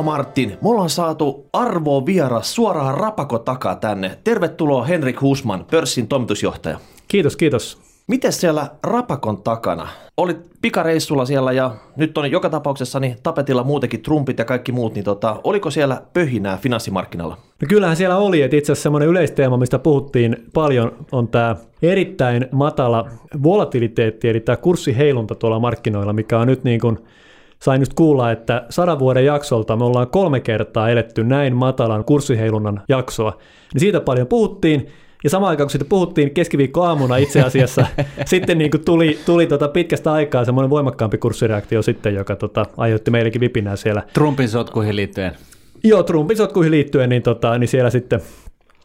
Hienoa Martin, me ollaan saatu arvoa vieras suoraan rapako takaa tänne. Tervetuloa Henrik Husman, pörssin toimitusjohtaja. Kiitos, kiitos. Miten siellä rapakon takana? Olit pikareissulla siellä ja nyt on joka tapauksessa niin tapetilla muutenkin Trumpit ja kaikki muut, niin tota, oliko siellä pöhinää finanssimarkkinalla? No kyllähän siellä oli, että itse asiassa semmoinen yleisteema, mistä puhuttiin paljon, on tämä erittäin matala volatiliteetti, eli tämä kurssiheilunta tuolla markkinoilla, mikä on nyt niin kuin sain just kuulla, että sadan vuoden jaksolta me ollaan kolme kertaa eletty näin matalan kurssiheilunnan jaksoa. Niin siitä paljon puhuttiin, ja samaan aikaan kun siitä puhuttiin keskiviikkoaamuna itse asiassa, sitten niin kuin tuli, tuli tota pitkästä aikaa semmoinen voimakkaampi kurssireaktio sitten, joka tota, aiheutti meillekin vipinää siellä. Trumpin sotkuihin liittyen. Joo, Trumpin sotkuihin liittyen, niin, tota, niin siellä sitten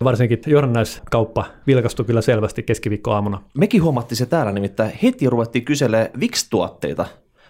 varsinkin johdannaiskauppa vilkastui kyllä selvästi keskiviikkoaamuna. Mekin huomattiin se täällä nimittäin. Heti ruvettiin kyselemään VIX-tuotteita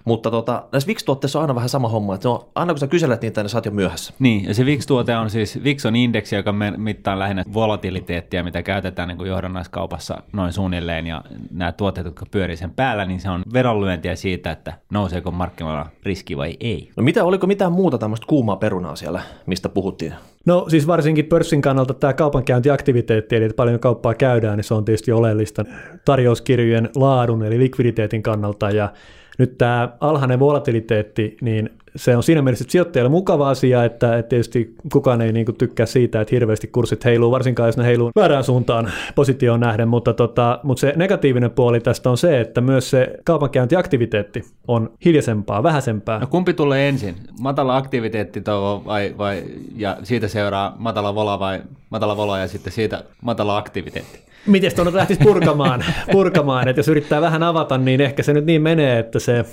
mutta tota, näissä VIX-tuotteissa on aina vähän sama homma, että on, aina kun sä kyselet niitä, niin sä oot jo myöhässä. Niin, ja se VIX-tuote on siis, VIX on indeksi, joka mittaa lähinnä volatiliteettia, mitä käytetään niin kuin johdannaiskaupassa noin suunnilleen, ja nämä tuotteet, jotka pyörii sen päällä, niin se on vedonlyöntiä siitä, että nouseeko markkinoilla riski vai ei. No mitä, oliko mitään muuta tämmöistä kuumaa perunaa siellä, mistä puhuttiin? No siis varsinkin pörssin kannalta tämä kaupankäyntiaktiviteetti, eli että paljon kauppaa käydään, niin se on tietysti oleellista tarjouskirjojen laadun eli likviditeetin kannalta, ja nyt tämä alhainen volatiliteetti, niin se on siinä mielessä sijoittajalle mukava asia, että, että tietysti kukaan ei niin kuin tykkää siitä, että hirveästi kurssit heiluu, varsinkaan jos ne heiluu väärään suuntaan positioon nähden, mutta, tota, mutta se negatiivinen puoli tästä on se, että myös se kaupankäyntiaktiviteetti on hiljaisempaa, vähäisempää. No kumpi tulee ensin? Matala aktiviteetti vai, vai, ja siitä seuraa matala vola vai matala vola ja sitten siitä matala aktiviteetti? Miten tuonne lähtisi purkamaan, purkamaan, että jos yrittää vähän avata, niin ehkä se nyt niin menee, että se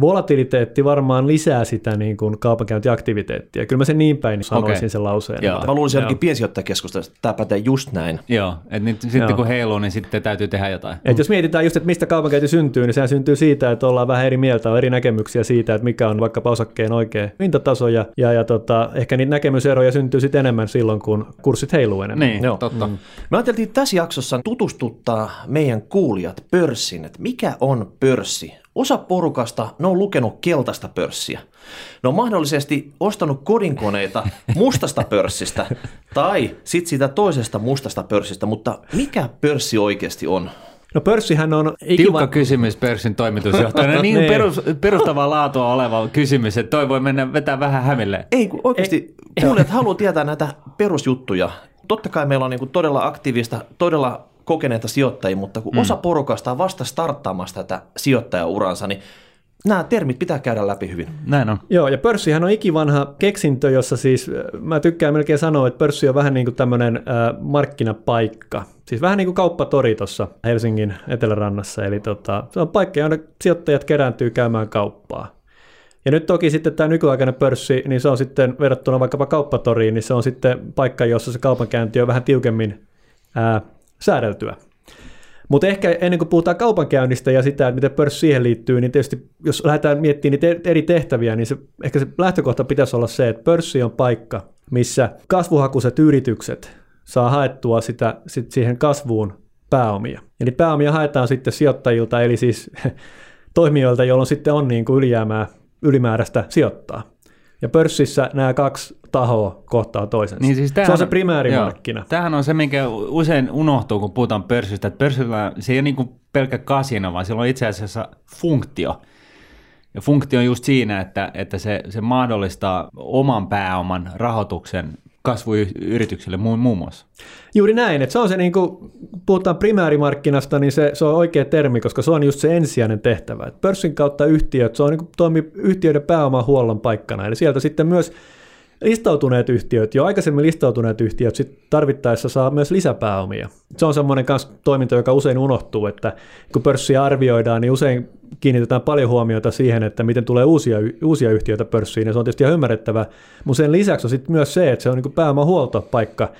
volatiliteetti varmaan lisää sitä niin kuin kaupankäyntiaktiviteettia. Kyllä mä sen niin päin sanoisin okay. sen lauseen. Joo. Mä luulisin ainakin piensijoittajakeskustelussa, että tämä pätee just näin. Joo, että nyt, sitten kun heiluu, niin sitten täytyy tehdä jotain. Et jos mietitään just, että mistä kaupankäynti syntyy, niin sehän syntyy siitä, että ollaan vähän eri mieltä, on eri näkemyksiä siitä, että mikä on vaikka osakkeen oikea hintataso, ja, ja, ja tota, ehkä niitä näkemyseroja syntyy sitten enemmän silloin, kun kurssit heiluu enemmän. Niin, Joo. totta. Mm. Me ajateltiin tässä jaksossa tutustuttaa meidän kuulijat pörssin, että mikä on pörssi? Osa porukasta, ne on lukenut keltaista pörssiä. Ne on mahdollisesti ostanut kodinkoneita mustasta pörssistä tai sitten siitä toisesta mustasta pörssistä, mutta mikä pörssi oikeasti on? No pörssihän on... Ikiva... Tiukka kysymys pörssin toimitusjohtajana. niin, niin perus, perustavaa laatua oleva kysymys, että toi voi mennä vetää vähän hämille. Ei, oikeasti kuulijat haluaa tietää näitä perusjuttuja. Totta kai meillä on niin todella aktiivista, todella kokeneita sijoittajia, mutta kun mm. osa porukasta on vasta starttaamassa tätä sijoittajauransa, niin nämä termit pitää käydä läpi hyvin. Näin on. Joo, ja pörssihän on ikivanha keksintö, jossa siis, äh, mä tykkään melkein sanoa, että pörssi on vähän niin kuin tämmöinen äh, markkinapaikka. Siis vähän niin kuin kauppatori tuossa Helsingin etelärannassa, eli tota, se on paikka, jonne sijoittajat kerääntyy käymään kauppaa. Ja nyt toki sitten tämä nykyaikainen pörssi, niin se on sitten verrattuna vaikkapa kauppatoriin, niin se on sitten paikka, jossa se kaupankäynti on vähän tiukemmin ää, säädeltyä. Mutta ehkä ennen kuin puhutaan kaupankäynnistä ja sitä, että miten pörssi siihen liittyy, niin tietysti jos lähdetään miettimään niitä eri tehtäviä, niin se, ehkä se lähtökohta pitäisi olla se, että pörssi on paikka, missä kasvuhakuiset yritykset saa haettua sitä, sit siihen kasvuun pääomia. Eli pääomia haetaan sitten sijoittajilta, eli siis toimijoilta, jolloin sitten on niin kuin ylijäämää, ylimääräistä sijoittaa. Ja pörssissä nämä kaksi tahoa kohtaa toisensa. Niin siis se on se primäärimarkkina. Joo, tämähän on se, minkä usein unohtuu, kun puhutaan pörssistä, että pörssillä se ei ole niin pelkkä kasino, vaan sillä on itse asiassa funktio. Ja funktio on just siinä, että, että se, se mahdollistaa oman pääoman rahoituksen kasvuyrityksille muun, muun muassa. Juuri näin, että se on se, niin kuin puhutaan primäärimarkkinasta, niin se, se on oikea termi, koska se on just se ensisijainen tehtävä. Et pörssin kautta yhtiöt, se on niin toimii yhtiöiden huollon paikkana, eli sieltä sitten myös listautuneet yhtiöt, jo aikaisemmin listautuneet yhtiöt sit tarvittaessa saa myös lisäpääomia. Se on semmoinen kans toiminto, joka usein unohtuu, että kun pörssiä arvioidaan, niin usein kiinnitetään paljon huomiota siihen, että miten tulee uusia, uusia yhtiöitä pörssiin, ja se on tietysti ihan ymmärrettävä, mutta sen lisäksi on sitten myös se, että se on niin pääomahuoltopaikka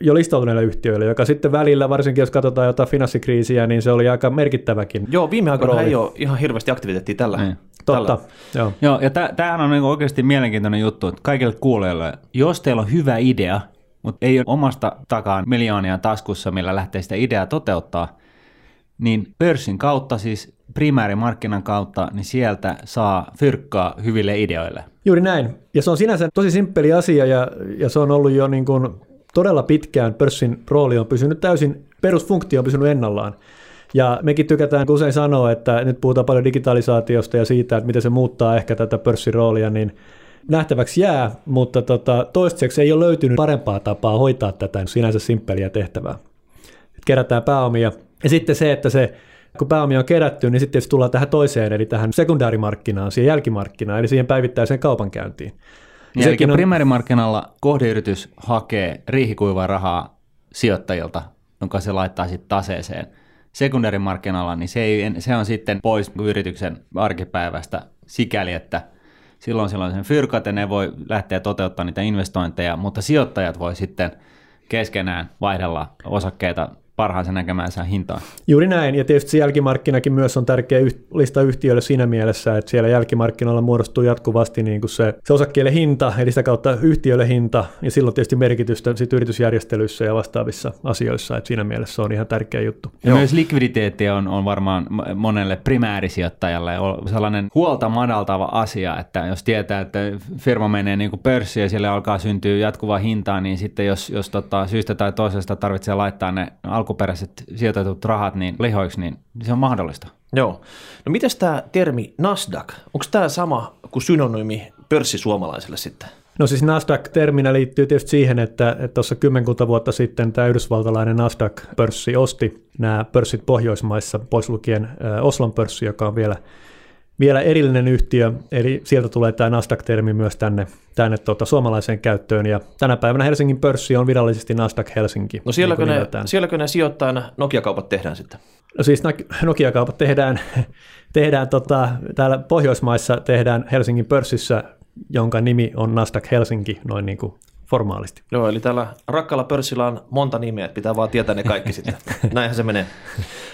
jo listautuneille yhtiöille, joka sitten välillä, varsinkin jos katsotaan jotain finanssikriisiä, niin se oli aika merkittäväkin. Joo, viime aikoina ei ole ihan hirveästi aktiviteettia tällä. Niin. Totta, joo. joo ja tämähän on niinku oikeasti mielenkiintoinen juttu, että kaikille kuulijoille, jos teillä on hyvä idea, mutta ei ole omasta takaan miljoonia taskussa, millä lähtee sitä ideaa toteuttaa, niin pörssin kautta siis primäärimarkkinan kautta, niin sieltä saa fyrkkaa hyville ideoille. Juuri näin. Ja se on sinänsä tosi simppeli asia ja, ja se on ollut jo niin kuin todella pitkään pörssin rooli on pysynyt täysin, perusfunktio on pysynyt ennallaan. Ja mekin tykätään usein sanoa, että nyt puhutaan paljon digitalisaatiosta ja siitä, että miten se muuttaa ehkä tätä pörssin roolia, niin nähtäväksi jää, mutta tota, toistaiseksi ei ole löytynyt parempaa tapaa hoitaa tätä sinänsä simppeliä tehtävää. Kerätään pääomia. Ja sitten se, että se kun pääomia on kerätty, niin sitten tullaan tähän toiseen, eli tähän sekundäärimarkkinaan, siihen jälkimarkkinaan, eli siihen päivittäiseen kaupankäyntiin. Ja eli on... primäärimarkkinalla kohdeyritys hakee riihikuivaa rahaa sijoittajilta, jonka se laittaa sitten taseeseen. Sekundäärimarkkinalla, niin se, ei, se on sitten pois yrityksen arkipäivästä sikäli, että silloin silloin sen fyrkat ja ne voi lähteä toteuttamaan niitä investointeja, mutta sijoittajat voi sitten keskenään vaihdella osakkeita parhaansa näkemänsä hintaan. Juuri näin, ja tietysti se jälkimarkkinakin myös on tärkeä lista yhtiöille siinä mielessä, että siellä jälkimarkkinoilla muodostuu jatkuvasti niin kuin se, se osakkeelle hinta, eli sitä kautta yhtiölle hinta, ja silloin tietysti merkitystä sit yritysjärjestelyissä ja vastaavissa asioissa, että siinä mielessä se on ihan tärkeä juttu. Ja Joo. myös likviditeetti on, on varmaan monelle primäärisijoittajalle sellainen huolta madaltava asia, että jos tietää, että firma menee niin kuin pörssiin ja siellä alkaa syntyä jatkuvaa hintaa, niin sitten jos, jos tota, syystä tai toisesta tarvitsee laittaa ne alkuperäiset sijoitetut rahat niin lihoiksi, niin se on mahdollista. Joo. No miten tämä termi Nasdaq, onko tämä sama kuin synonyymi pörssi suomalaiselle sitten? No siis Nasdaq-terminä liittyy tietysti siihen, että tuossa kymmenkunta vuotta sitten tämä yhdysvaltalainen Nasdaq-pörssi osti nämä pörssit Pohjoismaissa, pois lukien Oslon pörssi, joka on vielä vielä erillinen yhtiö, eli sieltä tulee tämä Nasdaq-termi myös tänne, tänne tuota, suomalaiseen käyttöön, ja tänä päivänä Helsingin pörssi on virallisesti Nasdaq Helsinki. No sielläkö, niin ne, sielläkö ne sijoittajana Nokia-kaupat tehdään sitten? No siis Nokia-kaupat tehdään, tehdään tota, täällä Pohjoismaissa tehdään Helsingin pörssissä, jonka nimi on Nasdaq Helsinki, noin niin kuin formaalisti. Joo, eli täällä rakkalla pörssillä on monta nimeä, että pitää vaan tietää ne kaikki sitten. Näinhän se menee.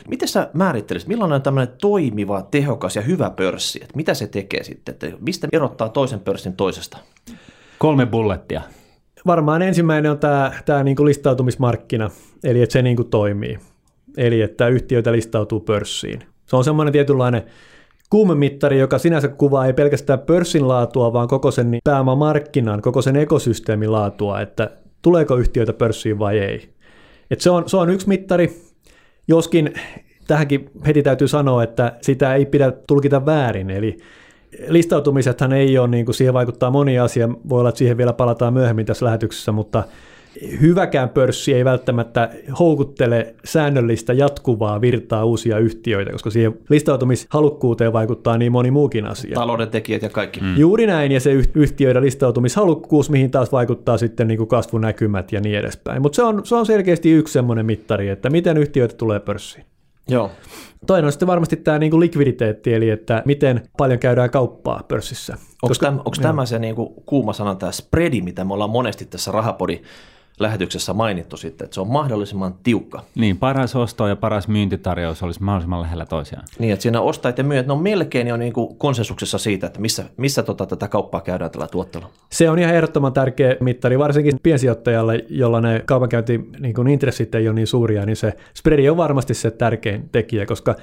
Miten sä määrittelisit, millainen on tämmöinen toimiva, tehokas ja hyvä pörssi? Että mitä se tekee sitten? Että mistä erottaa toisen pörssin toisesta? Kolme bullettia. Varmaan ensimmäinen on tämä, tämä niin kuin listautumismarkkina, eli että se niin kuin toimii. Eli että yhtiöitä listautuu pörssiin. Se on semmoinen tietynlainen kuumemittari, joka sinänsä kuvaa ei pelkästään pörssin laatua, vaan koko sen pääomamarkkinan, koko sen ekosysteemin laatua, että tuleeko yhtiöitä pörssiin vai ei. Et se, on, se on yksi mittari, joskin tähänkin heti täytyy sanoa, että sitä ei pidä tulkita väärin, eli listautumisethan ei ole, niin kuin siihen vaikuttaa moni asia, voi olla, että siihen vielä palataan myöhemmin tässä lähetyksessä, mutta hyväkään pörssi ei välttämättä houkuttele säännöllistä jatkuvaa virtaa uusia yhtiöitä, koska siihen listautumishalukkuuteen vaikuttaa niin moni muukin asia. Talouden tekijät ja kaikki. Mm. Juuri näin, ja se yhtiöiden listautumishalukkuus, mihin taas vaikuttaa sitten niin kuin kasvunäkymät ja niin edespäin. Mutta se on, se on selkeästi yksi semmoinen mittari, että miten yhtiöitä tulee pörssiin. Joo. Toinen on sitten varmasti tämä niin kuin likviditeetti, eli että miten paljon käydään kauppaa pörssissä. Onko Koska, tämä, onko tämä se niin kuin kuuma sana, tämä spreadi, mitä me ollaan monesti tässä rahapodi lähetyksessä mainittu sitten, että se on mahdollisimman tiukka. Niin, paras osto ja paras myyntitarjous olisi mahdollisimman lähellä toisiaan. Niin, että siinä ostajat ja myyjät, ne on melkein jo niin kuin konsensuksessa siitä, että missä, missä tota, tätä kauppaa käydään tällä tuotteella. Se on ihan ehdottoman tärkeä mittari, varsinkin piensijoittajalle, jolla ne kaupankäynti niin kuin intressit ei ole niin suuria, niin se spreadi on varmasti se tärkein tekijä, koska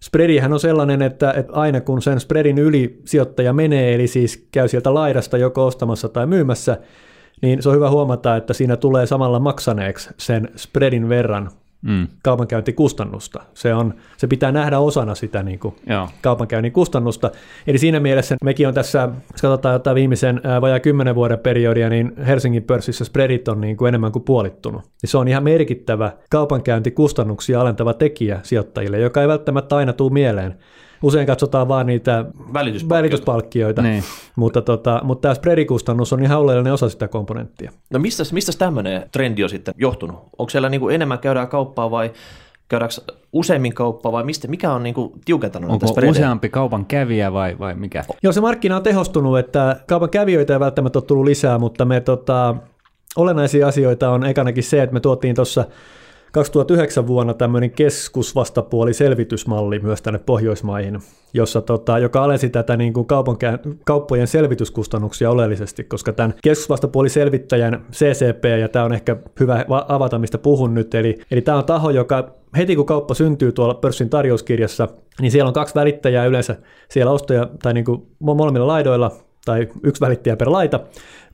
Spreadihän on sellainen, että, että aina kun sen spreadin yli sijoittaja menee, eli siis käy sieltä laidasta joko ostamassa tai myymässä, niin se on hyvä huomata, että siinä tulee samalla maksaneeksi sen spreadin verran mm. kaupankäyntikustannusta. Se, on, se pitää nähdä osana sitä niin kuin kaupankäynnin kustannusta. Eli siinä mielessä mekin on tässä, jos katsotaan jotain viimeisen vajaa kymmenen vuoden periodia, niin Helsingin pörssissä spreadit on niin kuin enemmän kuin puolittunut. Ja se on ihan merkittävä kaupankäyntikustannuksia alentava tekijä sijoittajille, joka ei välttämättä aina tule mieleen usein katsotaan vaan niitä välityspalkkioita, välityspalkkioita. Niin. mutta, tota, mutta tämä spreadikustannus on ihan oleellinen osa sitä komponenttia. No mistä, mistä tämmöinen trendi on sitten johtunut? Onko siellä niin kuin enemmän käydään kauppaa vai käydäänkö useammin kauppaa vai mistä, mikä on niin kuin tiukentanut Onko näitä useampi kaupan kävijä vai, vai mikä? Joo, se markkina on tehostunut, että kaupan kävijöitä ei välttämättä ole tullut lisää, mutta me tota, olennaisia asioita on ekanakin se, että me tuotiin tuossa 2009 vuonna tämmöinen keskusvastapuoli selvitysmalli myös tänne Pohjoismaihin, jossa, tota, joka alensi tätä niin kuin kauppojen selvityskustannuksia oleellisesti, koska tämän keskusvastapuoli selvittäjän CCP, ja tämä on ehkä hyvä avata, mistä puhun nyt, eli, eli tämä on taho, joka heti kun kauppa syntyy tuolla pörssin tarjouskirjassa, niin siellä on kaksi välittäjää yleensä. Siellä ostaja tai niin kuin molemmilla laidoilla, tai yksi välittäjä per laita,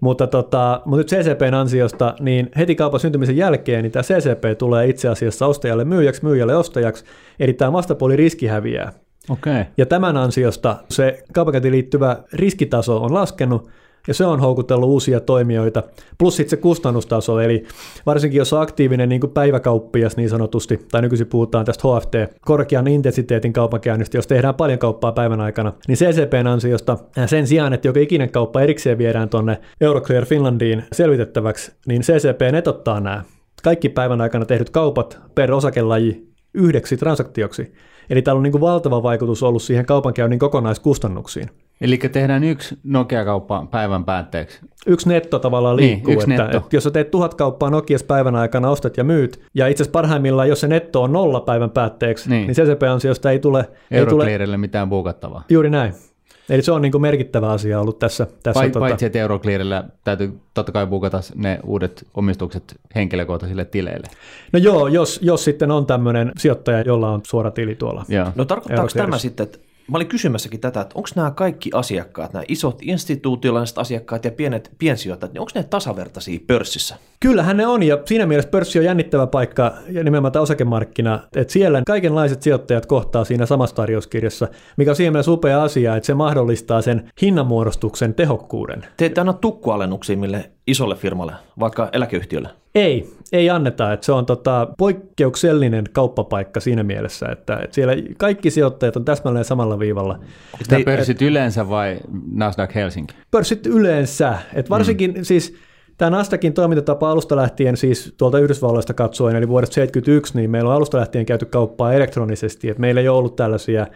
mutta, tota, mutta nyt CCPn ansiosta, niin heti kaupan syntymisen jälkeen, niin tämä CCP tulee itse asiassa ostajalle myyjäksi, myyjälle ostajaksi, eli tämä vastapuoli riski häviää. Okay. Ja tämän ansiosta se kaupankäyntiin liittyvä riskitaso on laskenut, ja se on houkutellut uusia toimijoita, plus sitten se kustannustaso, eli varsinkin jos on aktiivinen niin kuin päiväkauppias niin sanotusti, tai nykyisin puhutaan tästä HFT, korkean intensiteetin kaupankäynnistä, jos tehdään paljon kauppaa päivän aikana, niin CCPn ansiosta sen sijaan, että joka ikinen kauppa erikseen viedään tuonne Euroclear Finlandiin selvitettäväksi, niin CCP netottaa nämä kaikki päivän aikana tehdyt kaupat per osakelaji yhdeksi transaktioksi. Eli täällä on niin kuin valtava vaikutus ollut siihen kaupankäynnin kokonaiskustannuksiin. Eli tehdään yksi Nokia-kauppa päivän päätteeksi. Yksi netto tavallaan Niin, liikkuu, yksi että, netto. että jos sä teet tuhat kauppaa Nokias päivän aikana, ostat ja myyt, ja itse asiassa parhaimmillaan, jos se netto on nolla päivän päätteeksi, niin, Niin. niin CCP-ansiosta ei tule, ei tule Euroclearille mitään buukattavaa. juuri näin. Eli se on niin kuin merkittävä asia ollut tässä. tässä Vai, tota, Paitsi, että Euroclearille täytyy totta kai buukata ne uudet omistukset henkilökohtaisille tileille. No joo, jos, jos sitten on tämmöinen sijoittaja, jolla on suora tili tuolla. Joo. No tarkoittaako tämä sitten, että mä olin kysymässäkin tätä, että onko nämä kaikki asiakkaat, nämä isot instituutiolaiset asiakkaat ja pienet piensijoittajat, niin onko ne tasavertaisia pörssissä? Kyllähän ne on, ja siinä mielessä pörssi on jännittävä paikka, ja nimenomaan tämä osakemarkkina, että siellä kaikenlaiset sijoittajat kohtaa siinä samassa tarjouskirjassa, mikä on siinä mielessä upea asia, että se mahdollistaa sen hinnanmuodostuksen tehokkuuden. Te ette anna tukkualennuksia mille isolle firmalle, vaikka eläkeyhtiölle. Ei, ei anneta. Että se on tota, poikkeuksellinen kauppapaikka siinä mielessä, että, että siellä kaikki sijoittajat on täsmälleen samalla viivalla. Onko tämä Ei- pörssit yleensä vai Nasdaq Helsinki? Pörssit yleensä, että varsinkin mm. siis tämä Nasdaqin toimintatapa alusta lähtien, siis tuolta Yhdysvalloista katsoen, eli vuodesta 1971, niin meillä on alusta lähtien käyty kauppaa elektronisesti, että meillä ei ole ollut tällaisia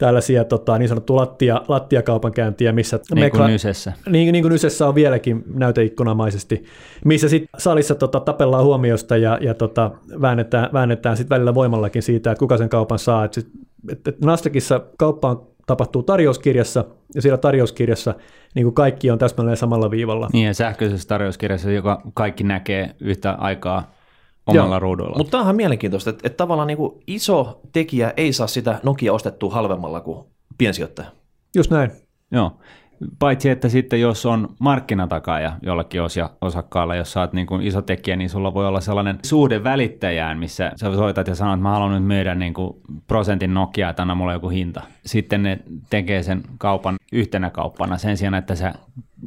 tällaisia tota, niin sanottu lattia, lattiakaupankäyntiä, missä Niin kuin kla- Nysessä. niin, niin kuin Ysessä on vieläkin näyteikkunamaisesti, missä sitten salissa tota, tapellaan huomiosta ja, ja tota, väännetään, väännetään sitten välillä voimallakin siitä, että kuka sen kaupan saa. Et sit, et, et Nasdaqissa kauppa on- tapahtuu tarjouskirjassa ja siellä tarjouskirjassa niin kuin kaikki on täsmälleen samalla viivalla. Niin ja sähköisessä tarjouskirjassa, joka kaikki näkee yhtä aikaa omalla Joo. ruudulla. Mutta tämä on mielenkiintoista, että, että tavallaan niin kuin iso tekijä ei saa sitä Nokia ostettua halvemmalla kuin piensijoittaja. Just näin. Joo. Paitsi, että sitten jos on markkinatakaaja jollekin osia, osakkaalla, jos sä oot niin kuin iso tekijä, niin sulla voi olla sellainen suhde välittäjään, missä sä soitat ja sanot, että mä haluan nyt myydä niin kuin prosentin Nokia, että anna mulle joku hinta. Sitten ne tekee sen kaupan yhtenä kauppana sen sijaan, että sä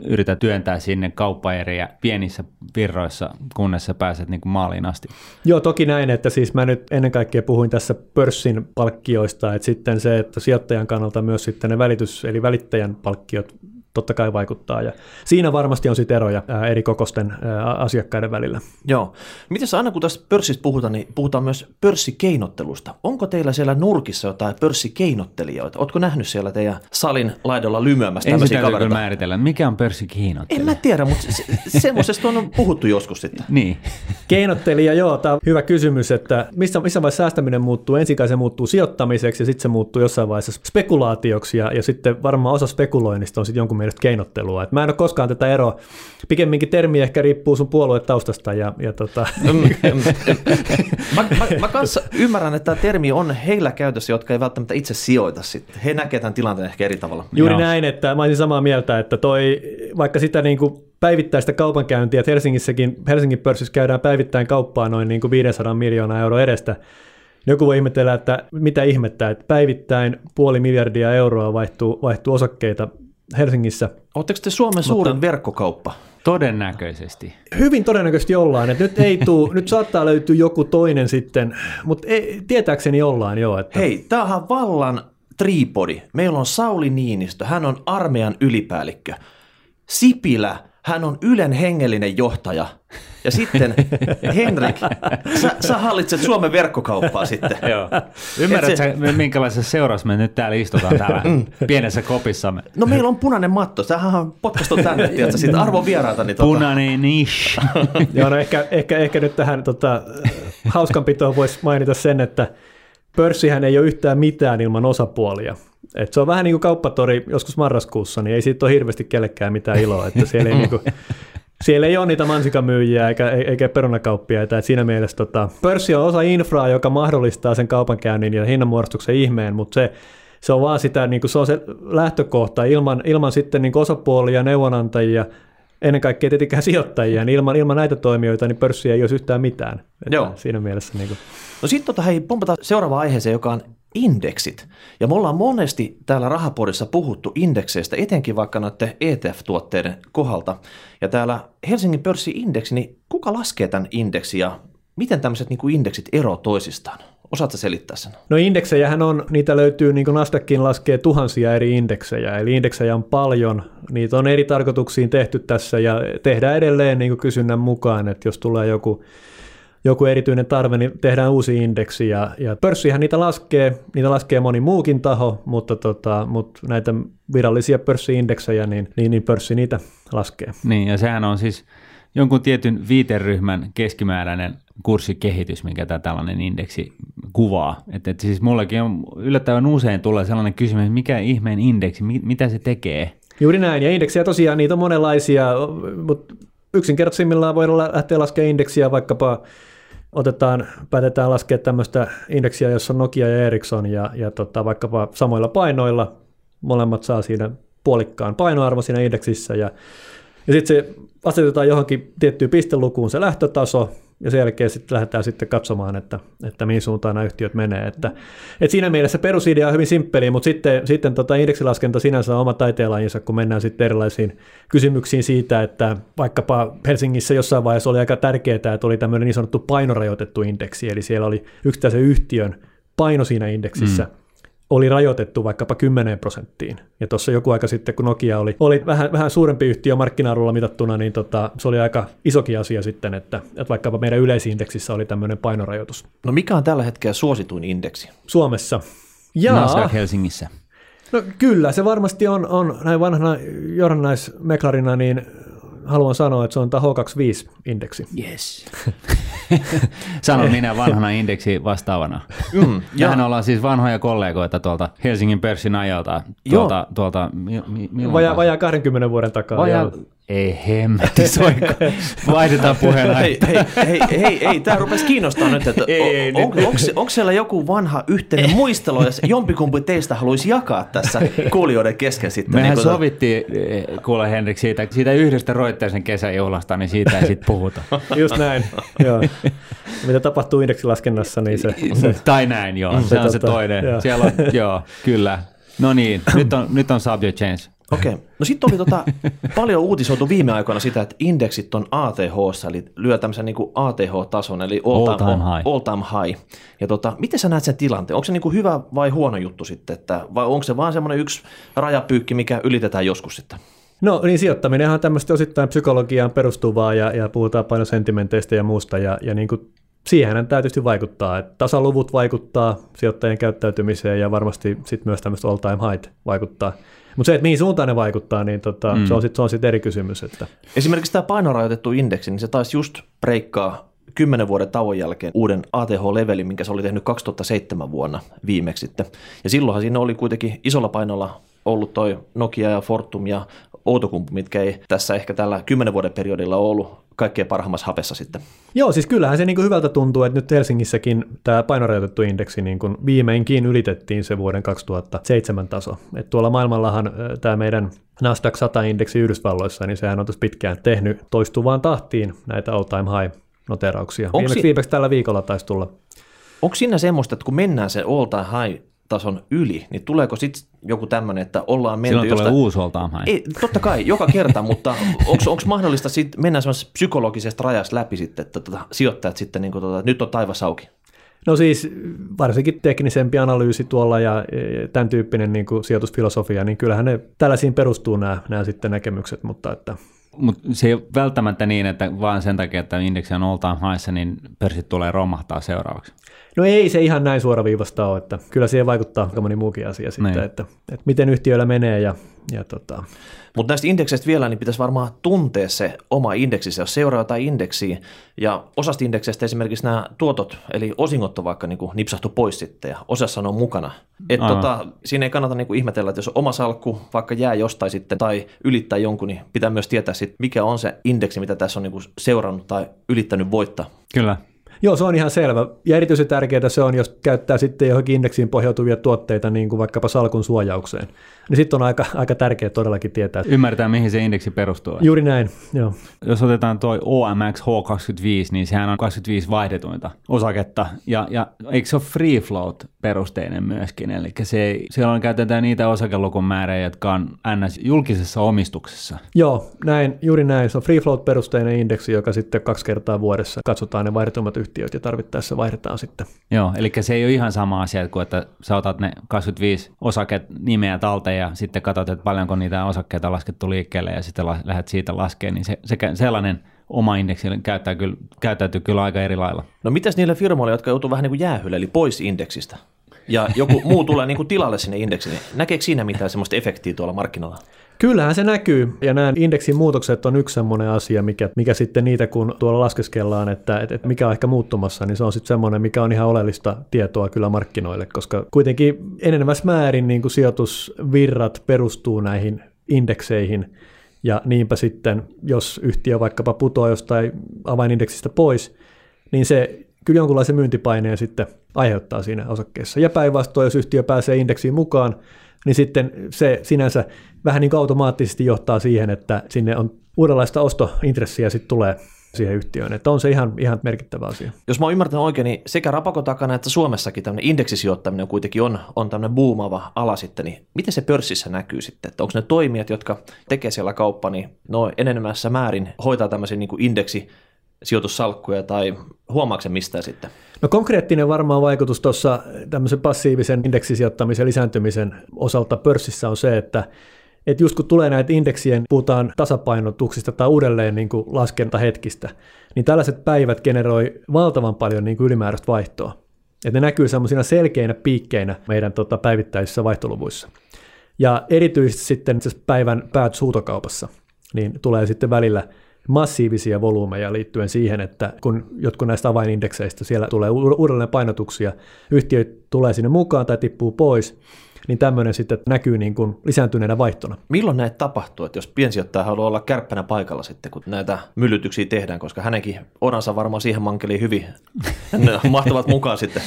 yrität työntää sinne kauppaeriä pienissä virroissa, kunnes sä pääset niin kuin maaliin asti. Joo, toki näin, että siis mä nyt ennen kaikkea puhuin tässä pörssin palkkioista, että sitten se, että sijoittajan kannalta myös sitten ne välitys, eli välittäjän palkkiot totta kai vaikuttaa, ja siinä varmasti on sitten eroja eri kokosten asiakkaiden välillä. Joo. Miten aina kun tästä pörssistä puhutaan, niin puhutaan myös pörssikeinottelusta. Onko teillä siellä nurkissa jotain pörssikeinottelijoita? Oletko nähnyt siellä teidän salin laidolla lymyämässä Ensin tämmöisiä kyllä kavereita? määritellä, mikä on pörssikiinottelu. En mä tiedä, mutta se, semmoisesta on puhuttu joskus sitten. Niin. Keinottelija, joo, tämä on hyvä kysymys, että missä, missä vaiheessa säästäminen muuttuu? Ensin kai se muuttuu sijoittamiseksi ja sitten se muuttuu jossain vaiheessa spekulaatioksi ja, ja sitten varmaan osa spekuloinnista on sitten jonkun mielestä keinottelua. Et mä en ole koskaan tätä eroa. Pikemminkin termi ehkä riippuu sun puoluetaustasta ja, ja tota, Mä, mä, mä kanssa ymmärrän, että tämä termi on heillä käytössä, jotka ei välttämättä itse sijoita sitten. He näkevät tämän tilanteen ehkä eri tavalla. Juuri Joo. näin, että mä olisin samaa mieltä, että toi, vaikka sitä niin kuin päivittäistä kaupankäyntiä, että Helsingissäkin, Helsingin pörssissä käydään päivittäin kauppaa noin niin kuin 500 miljoonaa euroa edestä, joku voi ihmetellä, että mitä ihmettä, että päivittäin puoli miljardia euroa vaihtuu, vaihtuu osakkeita Helsingissä. Oletteko te Suomen suurin verkkokauppa? Todennäköisesti. Hyvin todennäköisesti ollaan, että nyt ei tuu, nyt saattaa löytyä joku toinen sitten, mutta ei, tietääkseni ollaan jo. Että Hei, tämähän on vallan tripodi. Meillä on Sauli Niinistö, hän on armeijan ylipäällikkö. Sipilä, hän on Ylen hengellinen johtaja. Ja sitten Henrik, sä, sä hallitset Suomen verkkokauppaa sitten. Joo. Ymmärrätkö, sä, minkälaisessa seurassa me nyt täällä istutaan täällä pienessä kopissamme? No meillä on punainen matto, sähän on potkastu tänne, tiedätkö, siitä arvon vieraata. Niin tota, Punainen niche. Joo, no ehkä, ehkä, ehkä nyt tähän tota, hauskanpitoon voisi mainita sen, että pörssihän ei ole yhtään mitään ilman osapuolia. Et se on vähän niin kuin kauppatori joskus marraskuussa, niin ei siitä ole hirveästi kellekään mitään iloa, että siellä ei, niin kuin, siellä ei ole niitä mansikamyyjiä eikä, eikä perunakauppiaita. Et siinä mielessä tota, pörssi on osa infraa, joka mahdollistaa sen kaupankäynnin ja hinnanmuodostuksen ihmeen, mutta se, se on vaan sitä, niin kuin se on se lähtökohta ilman, ilman sitten niin osapuolia, neuvonantajia, ennen kaikkea tietenkään sijoittajia, niin ilman, ilman näitä toimijoita niin pörssi ei olisi yhtään mitään. Että Joo. Siinä mielessä. Niin kuin. No sitten tota, hei, pompataan seuraavaan aiheeseen, joka on indeksit. Ja me ollaan monesti täällä Rahapodissa puhuttu indekseistä, etenkin vaikka noiden ETF-tuotteiden kohdalta. Ja täällä Helsingin pörssi-indeksi, niin kuka laskee tämän indeksi ja miten tämmöiset niin indeksit eroavat toisistaan? Osaatko selittää sen? No indeksejähän on, niitä löytyy, niin kuin Nasdaqin laskee tuhansia eri indeksejä, eli indeksejä on paljon, niitä on eri tarkoituksiin tehty tässä ja tehdään edelleen niin kuin kysynnän mukaan, että jos tulee joku, joku erityinen tarve, niin tehdään uusi indeksi ja, ja pörssihän niitä laskee, niitä laskee moni muukin taho, mutta, tota, mutta näitä virallisia pörssiindeksejä, niin, niin, niin pörssi niitä laskee. Niin, ja sehän on siis jonkun tietyn viiteryhmän keskimääräinen kurssikehitys, minkä tämä tällainen indeksi kuvaa. Että et siis mullekin on yllättävän usein tulee sellainen kysymys, että mikä ihmeen indeksi, mi- mitä se tekee? Juuri näin, ja indeksejä tosiaan niitä on monenlaisia, mutta yksinkertaisimmillaan voidaan lähteä laskemaan indeksiä vaikkapa otetaan, päätetään laskea tämmöistä indeksiä, jossa on Nokia ja Ericsson ja, ja tota, vaikkapa samoilla painoilla, molemmat saa siinä puolikkaan painoarvo siinä indeksissä ja, ja sitten se asetetaan johonkin tiettyyn pistelukuun se lähtötaso, ja sen jälkeen sitten lähdetään sitten katsomaan, että, että mihin suuntaan nämä yhtiöt menee. Että, että siinä mielessä perusidea on hyvin simppeli, mutta sitten, sitten tota indeksilaskenta sinänsä on oma taiteenlajinsa, kun mennään sitten erilaisiin kysymyksiin siitä, että vaikkapa Helsingissä jossain vaiheessa oli aika tärkeää, että oli tämmöinen niin sanottu painorajoitettu indeksi, eli siellä oli yksittäisen yhtiön paino siinä indeksissä, mm oli rajoitettu vaikkapa 10 prosenttiin. Ja tuossa joku aika sitten, kun Nokia oli, oli vähän, vähän suurempi yhtiö markkina mitattuna, niin tota, se oli aika isokin asia sitten, että, että vaikkapa meidän yleisindeksissä oli tämmöinen painorajoitus. No mikä on tällä hetkellä suosituin indeksi? Suomessa. Jaa. Nasdaq Helsingissä. No kyllä, se varmasti on, on näin vanhana johdannaismeklarina, niin haluan sanoa, että se on tämä H25-indeksi. Yes. Sanon minä vanhana indeksi vastaavana. Mm, Mehän ollaan siis vanhoja kollegoita tuolta Helsingin pörssin ajalta. Tuolta, tuolta, mi, vajaa, vajaa 20 vuoden takaa. Vajaa, ei hemmetti soiko. Vaihdetaan puheena. hei, hei, hei, hei, hei, tämä rupesi kiinnostaa nyt, että on, on, onko, onko siellä joku vanha yhteinen muistelu, jos jompikumpi teistä haluaisi jakaa tässä kuulijoiden kesken sitten? Mehän niin sovittiin, eh, kuule Henrik, siitä, siitä yhdestä Roitteisen kesäjuhlasta, niin siitä ei sitten puhuta. Just näin, joo. Mitä tapahtuu indeksilaskennassa, niin se... se tai näin, joo, se, se on tota, se toinen. Joo. Siellä on, joo, kyllä. No niin, nyt on, nyt on subject change. Okei. Okay. No sitten oli tota, paljon uutisoitu viime aikoina sitä, että indeksit on ATH, eli lyö tämmöisen niin ATH-tason, eli all, all, time, time, high. all time high. Ja tota, miten sä näet sen tilanteen? Onko se niin kuin hyvä vai huono juttu sitten, että, vai onko se vaan semmoinen yksi rajapyykki, mikä ylitetään joskus sitten? No niin, sijoittaminen on tämmöistä osittain psykologiaan perustuvaa ja, ja puhutaan paljon sentimenteistä ja muusta ja, ja niin kuin siihen tietysti vaikuttaa, että tasaluvut vaikuttaa sijoittajien käyttäytymiseen ja varmasti sitten myös tämmöistä all time high vaikuttaa. Mutta se, että mihin suuntaan ne vaikuttaa, niin tota, mm. se on sitten sit eri kysymys. Että. Esimerkiksi tämä painorajoitettu indeksi, niin se taisi just breikkaa kymmenen vuoden tauon jälkeen uuden ATH-levelin, minkä se oli tehnyt 2007 vuonna viimeksi sitten. Ja silloinhan siinä oli kuitenkin isolla painolla ollut toi Nokia ja Fortum ja Outokumpu, mitkä ei tässä ehkä tällä kymmenen vuoden periodilla ollut kaikkein parhaimmassa hapessa sitten. Joo, siis kyllähän se niin kuin hyvältä tuntuu, että nyt Helsingissäkin tämä painorajoitettu indeksi niin kuin viimeinkin ylitettiin se vuoden 2007 taso. Et tuolla maailmallahan tämä meidän Nasdaq 100-indeksi Yhdysvalloissa, niin sehän on tässä pitkään tehnyt toistuvaan tahtiin näitä all time high noterauksia. Viimeksi, si- viimeksi tällä viikolla taisi tulla. Onko siinä semmoista, että kun mennään se all time high tason yli, niin tuleeko sitten joku tämmöinen, että ollaan menty Silloin tulee uusi oltaan Ei, totta kai, joka kerta, mutta onko mahdollista sit mennä semmoisesta psykologisesta rajasta läpi sitten, että tota, sijoittajat sitten, niin kuin, tota, nyt on taivas auki? No siis varsinkin teknisempi analyysi tuolla ja tämän tyyppinen niin kuin sijoitusfilosofia, niin kyllähän ne tällaisiin perustuu nämä, nämä sitten näkemykset, mutta että mutta se ei ole välttämättä niin, että vaan sen takia, että indeksi on all time highissa, niin pörssit tulee romahtaa seuraavaksi. No ei se ihan näin suoraviivasta ole, että kyllä siihen vaikuttaa aika moni muukin asia sitten, niin. että, että miten yhtiöillä menee ja ja tota, Mutta näistä indekseistä vielä, niin pitäisi varmaan tuntea se oma indeksi, jos seuraa jotain indeksiä. Ja osasta indekseistä esimerkiksi nämä tuotot, eli osingot on vaikka niin kuin nipsahtu pois sitten ja osassa on mukana. Et Aivan. tota, siinä ei kannata niin kuin ihmetellä, että jos oma salkku vaikka jää jostain sitten tai ylittää jonkun, niin pitää myös tietää sitten, mikä on se indeksi, mitä tässä on niin kuin seurannut tai ylittänyt voittaa. Kyllä. Joo, se on ihan selvä. Ja erityisen tärkeää se on, jos käyttää sitten johonkin indeksiin pohjautuvia tuotteita, niin kuin vaikkapa salkun suojaukseen. Niin sitten on aika, aika tärkeää todellakin tietää. Ymmärtää, mihin se indeksi perustuu. Juuri näin, joo. Jos otetaan tuo OMX H25, niin sehän on 25 vaihdetuinta osaketta. Ja, ja eikö se ole free float perusteinen myöskin? Eli se, siellä on käytetään niitä osakelukumäärejä, jotka on NS julkisessa omistuksessa. Joo, näin, juuri näin. Se on free float-perusteinen indeksi, joka sitten kaksi kertaa vuodessa katsotaan ne vaihdetummat yhtiöt ja tarvittaessa vaihdetaan sitten. Joo, eli se ei ole ihan sama asia kuin, että sä otat ne 25 osaket nimeä talteen ja sitten katsot, että paljonko niitä osakkeita on laskettu liikkeelle ja sitten la- lähdet siitä laskemaan, niin se, se, sellainen oma indeksi käyttää kyllä, käyttäytyy kyllä aika eri lailla. No mitäs niille firmoille, jotka joutuu vähän niin kuin jäähylle, eli pois indeksistä? Ja joku muu tulee niin kuin tilalle sinne indeksiin, niin näkeekö siinä mitään semmoista efektiä tuolla markkinoilla? Kyllähän se näkyy, ja nämä indeksin muutokset on yksi semmoinen asia, mikä, mikä sitten niitä, kun tuolla laskeskellaan, että, että, mikä on ehkä muuttumassa, niin se on sitten semmoinen, mikä on ihan oleellista tietoa kyllä markkinoille, koska kuitenkin enenevässä määrin niin kuin sijoitusvirrat perustuu näihin indekseihin, ja niinpä sitten, jos yhtiö vaikkapa putoaa jostain avainindeksistä pois, niin se kyllä jonkunlaisen myyntipaineen sitten aiheuttaa siinä osakkeessa. Ja päinvastoin, jos yhtiö pääsee indeksiin mukaan, niin sitten se sinänsä vähän niin kuin automaattisesti johtaa siihen, että sinne on uudenlaista ostointressiä sitten tulee siihen yhtiöön. Että on se ihan, ihan merkittävä asia. Jos mä oon oikein, niin sekä Rapakon takana että Suomessakin tämmöinen indeksisijoittaminen kuitenkin on, on tämmöinen buumaava ala sitten, niin miten se pörssissä näkyy sitten? Että onko ne toimijat, jotka tekee siellä kauppa, niin no enenemässä määrin hoitaa tämmöisiä niin kuin indeksisijoitussalkkuja tai huomaako se mistään sitten? No konkreettinen varmaan vaikutus tuossa tämmöisen passiivisen indeksisijoittamisen lisääntymisen osalta pörssissä on se, että että just kun tulee näitä indeksien, puhutaan tasapainotuksista tai uudelleen niin kuin laskentahetkistä, niin tällaiset päivät generoi valtavan paljon niin kuin ylimääräistä vaihtoa. Että ne näkyy semmoisina selkeinä piikkeinä meidän tota, päivittäisissä vaihtoluvuissa. Ja erityisesti sitten päivän päät suutokaupassa, niin tulee sitten välillä massiivisia volyymeja liittyen siihen, että kun jotkut näistä avainindekseistä siellä tulee uudelleen painotuksia, yhtiöt tulee sinne mukaan tai tippuu pois, niin tämmöinen sitten näkyy niin kuin lisääntyneenä vaihtona. Milloin näitä tapahtuu, että jos piensijoittaja haluaa olla kärppänä paikalla sitten, kun näitä myllytyksiä tehdään, koska hänenkin oransa varmaan siihen mankeliin hyvin mahtavat mukaan sitten.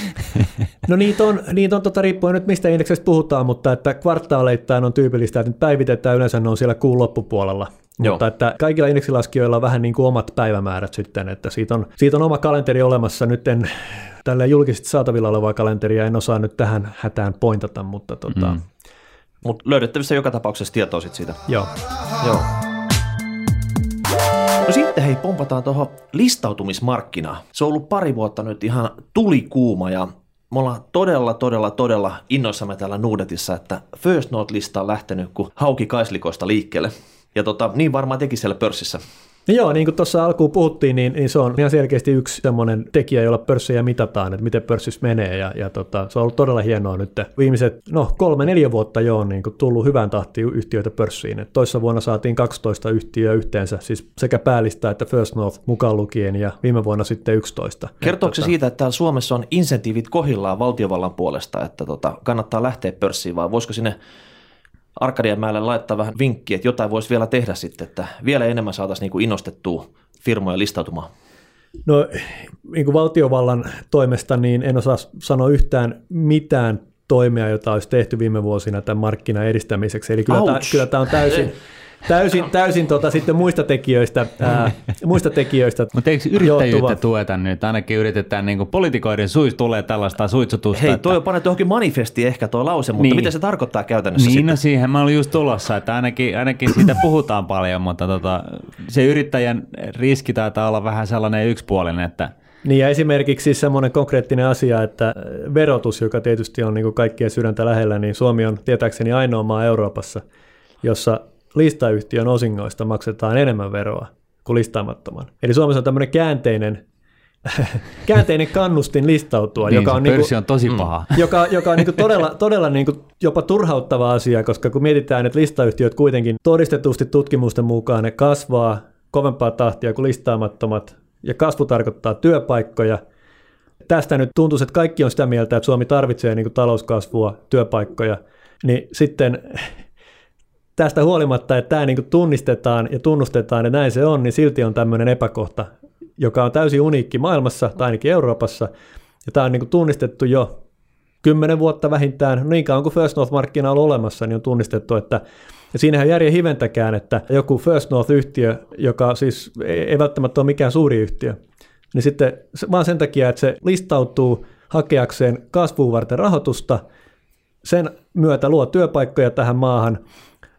No niitä on, niitä on tota, riippuen nyt mistä indekseistä puhutaan, mutta että kvartaaleittain on tyypillistä, että nyt päivitetään yleensä ne on siellä kuun loppupuolella. Joo. Mutta että kaikilla indeksilaskijoilla on vähän niin kuin omat päivämäärät sitten, että siitä on, siitä on oma kalenteri olemassa. Nyt en tällä julkisesti saatavilla olevaa kalenteria en osaa nyt tähän hätään pointata, mutta tota, mm. Mutta löydettävissä joka tapauksessa tietoa sitten siitä. joo. Joo. No sitten hei, pompataan tuohon listautumismarkkinaan. Se on ollut pari vuotta nyt ihan tulikuuma ja me ollaan todella, todella, todella innoissamme täällä Nuudetissa, että First Note-lista on lähtenyt kuin hauki kaislikoista liikkeelle. Ja tota, niin varmaan teki siellä pörssissä. No joo, niin kuin tuossa alkuun puhuttiin, niin, niin se on ihan selkeästi yksi semmoinen tekijä, jolla pörssejä mitataan, että miten pörssissä menee, ja, ja tota, se on ollut todella hienoa nyt. Viimeiset, no kolme, neljä vuotta jo on niin kuin tullut hyvän tahtiin yhtiöitä pörssiin. Et toissa vuonna saatiin 12 yhtiöä yhteensä, siis sekä päällistä että First North mukaan lukien, ja viime vuonna sitten 11. Kertooko se siitä, että täällä Suomessa on insentiivit kohillaan valtiovallan puolesta, että tota, kannattaa lähteä pörssiin, vai voisiko sinne Arkadianmäelle laittaa vähän vinkkiä, että jotain voisi vielä tehdä sitten, että vielä enemmän saataisiin niin kuin innostettua firmoja listautumaan? No niin kuin valtiovallan toimesta niin en osaa sanoa yhtään mitään toimia, jota olisi tehty viime vuosina tämän markkinan edistämiseksi. Eli kyllä, tämä, kyllä tämä on täysin, täysin, täysin tota, sitten muista tekijöistä, ää, muista tekijöistä Mutta eikö yrittäjyyttä johtuva. tueta nyt? Ainakin yritetään, niin kuin politikoiden suis tulee tällaista suitsutusta. Hei, että- toi on panettu johonkin manifestiin ehkä tuo lause, mutta Niin. mitä se tarkoittaa käytännössä Niin, sitten? no siihen mä olin just tulossa, että ainakin, ainakin siitä puhutaan paljon, mutta tota, se yrittäjän riski taitaa olla vähän sellainen yksipuolinen, että Niin ja esimerkiksi siis semmoinen konkreettinen asia, että verotus, joka tietysti on niin kaikkien sydäntä lähellä, niin Suomi on tietääkseni ainoa maa Euroopassa, jossa listayhtiön osingoista maksetaan enemmän veroa kuin listaamattoman. Eli Suomessa on tämmöinen käänteinen käänteinen kannustin listautua, Niin, joka on, niinku, on tosi paha. joka, joka on niinku todella, todella niinku jopa turhauttava asia, koska kun mietitään, että listayhtiöt kuitenkin todistetusti tutkimusten mukaan ne kasvaa kovempaa tahtia kuin listaamattomat, ja kasvu tarkoittaa työpaikkoja. Tästä nyt tuntuu, että kaikki on sitä mieltä, että Suomi tarvitsee niinku talouskasvua, työpaikkoja, niin sitten tästä huolimatta, että tämä niinku tunnistetaan ja tunnustetaan ja näin se on, niin silti on tämmöinen epäkohta, joka on täysin uniikki maailmassa tai ainakin Euroopassa. Ja tämä on niinku tunnistettu jo kymmenen vuotta vähintään, no niin kauan kuin First North-markkina on ollut olemassa, niin on tunnistettu, että ja siinähän järjen hiventäkään, että joku First North-yhtiö, joka siis ei välttämättä ole mikään suuri yhtiö, niin sitten vaan sen takia, että se listautuu hakeakseen kasvuun varten rahoitusta, sen myötä luo työpaikkoja tähän maahan,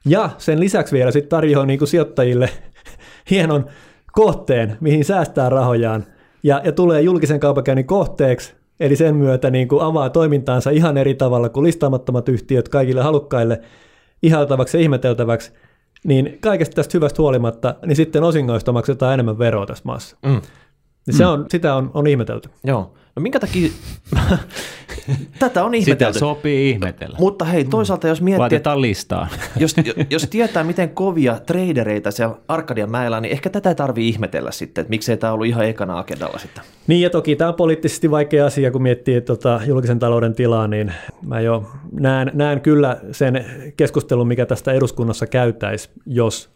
ja sen lisäksi vielä sitten tarjoaa niin kuin sijoittajille hienon kohteen, mihin säästää rahojaan, ja, ja tulee julkisen kaupankäynnin kohteeksi, eli sen myötä niin kuin avaa toimintaansa ihan eri tavalla kuin listaamattomat yhtiöt kaikille halukkaille ihailtavaksi ja ihmeteltäväksi, niin kaikesta tästä hyvästä huolimatta, niin sitten osingoista maksetaan enemmän veroa tässä maassa. Mm. Niin se on, sitä on, on ihmetelty. Joo. No minkä takia... Tätä on Sitä ihmetelty. sopii ihmetellä. Mutta hei, toisaalta jos miettii, että Laitetaan listaan. jos, jos tietää, miten kovia tradereita siellä Arkadian mäellä, niin ehkä tätä tarvii ihmetellä sitten, että miksei tämä ollut ihan ekana agendalla sitten. Niin ja toki tämä on poliittisesti vaikea asia, kun miettii tota julkisen talouden tilaa, niin mä jo näen, näen kyllä sen keskustelun, mikä tästä eduskunnassa käytäisi, jos,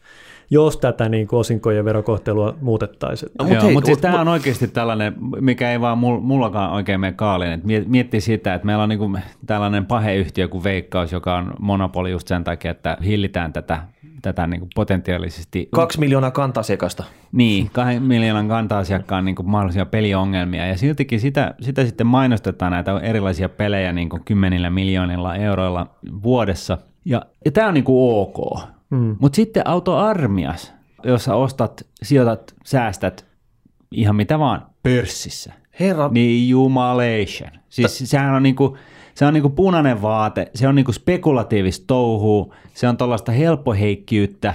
jos tätä niin kuin osinkojen verokohtelua muutettaisiin. No, Mut mut Joo, mutta siis mut- tämä on oikeasti tällainen, mikä ei vaan mul- mullakaan oikein mene kaaliin. että miet- Miettii sitä, että meillä on niinku tällainen paheyhtiö kuin Veikkaus, joka on monopoli just sen takia, että hillitään tätä, tätä niinku potentiaalisesti Kaksi miljoonaa kanta-asiakasta. Niin, kahden miljoonan kanta-asiakkaan niin mahdollisia peliongelmia, ja siltikin sitä, sitä sitten mainostetaan näitä erilaisia pelejä niin kuin kymmenillä miljoonilla euroilla vuodessa, ja, ja tämä on niin kuin ok. Mm. Mutta sitten autoarmias, jossa ostat, sijoitat, säästät ihan mitä vaan pörssissä, Herra, niin jumalation. Siis sehän on niinku, se on niinku punainen vaate, se on niinku spekulatiivista touhua, se on tuollaista helppoheikkiyttä,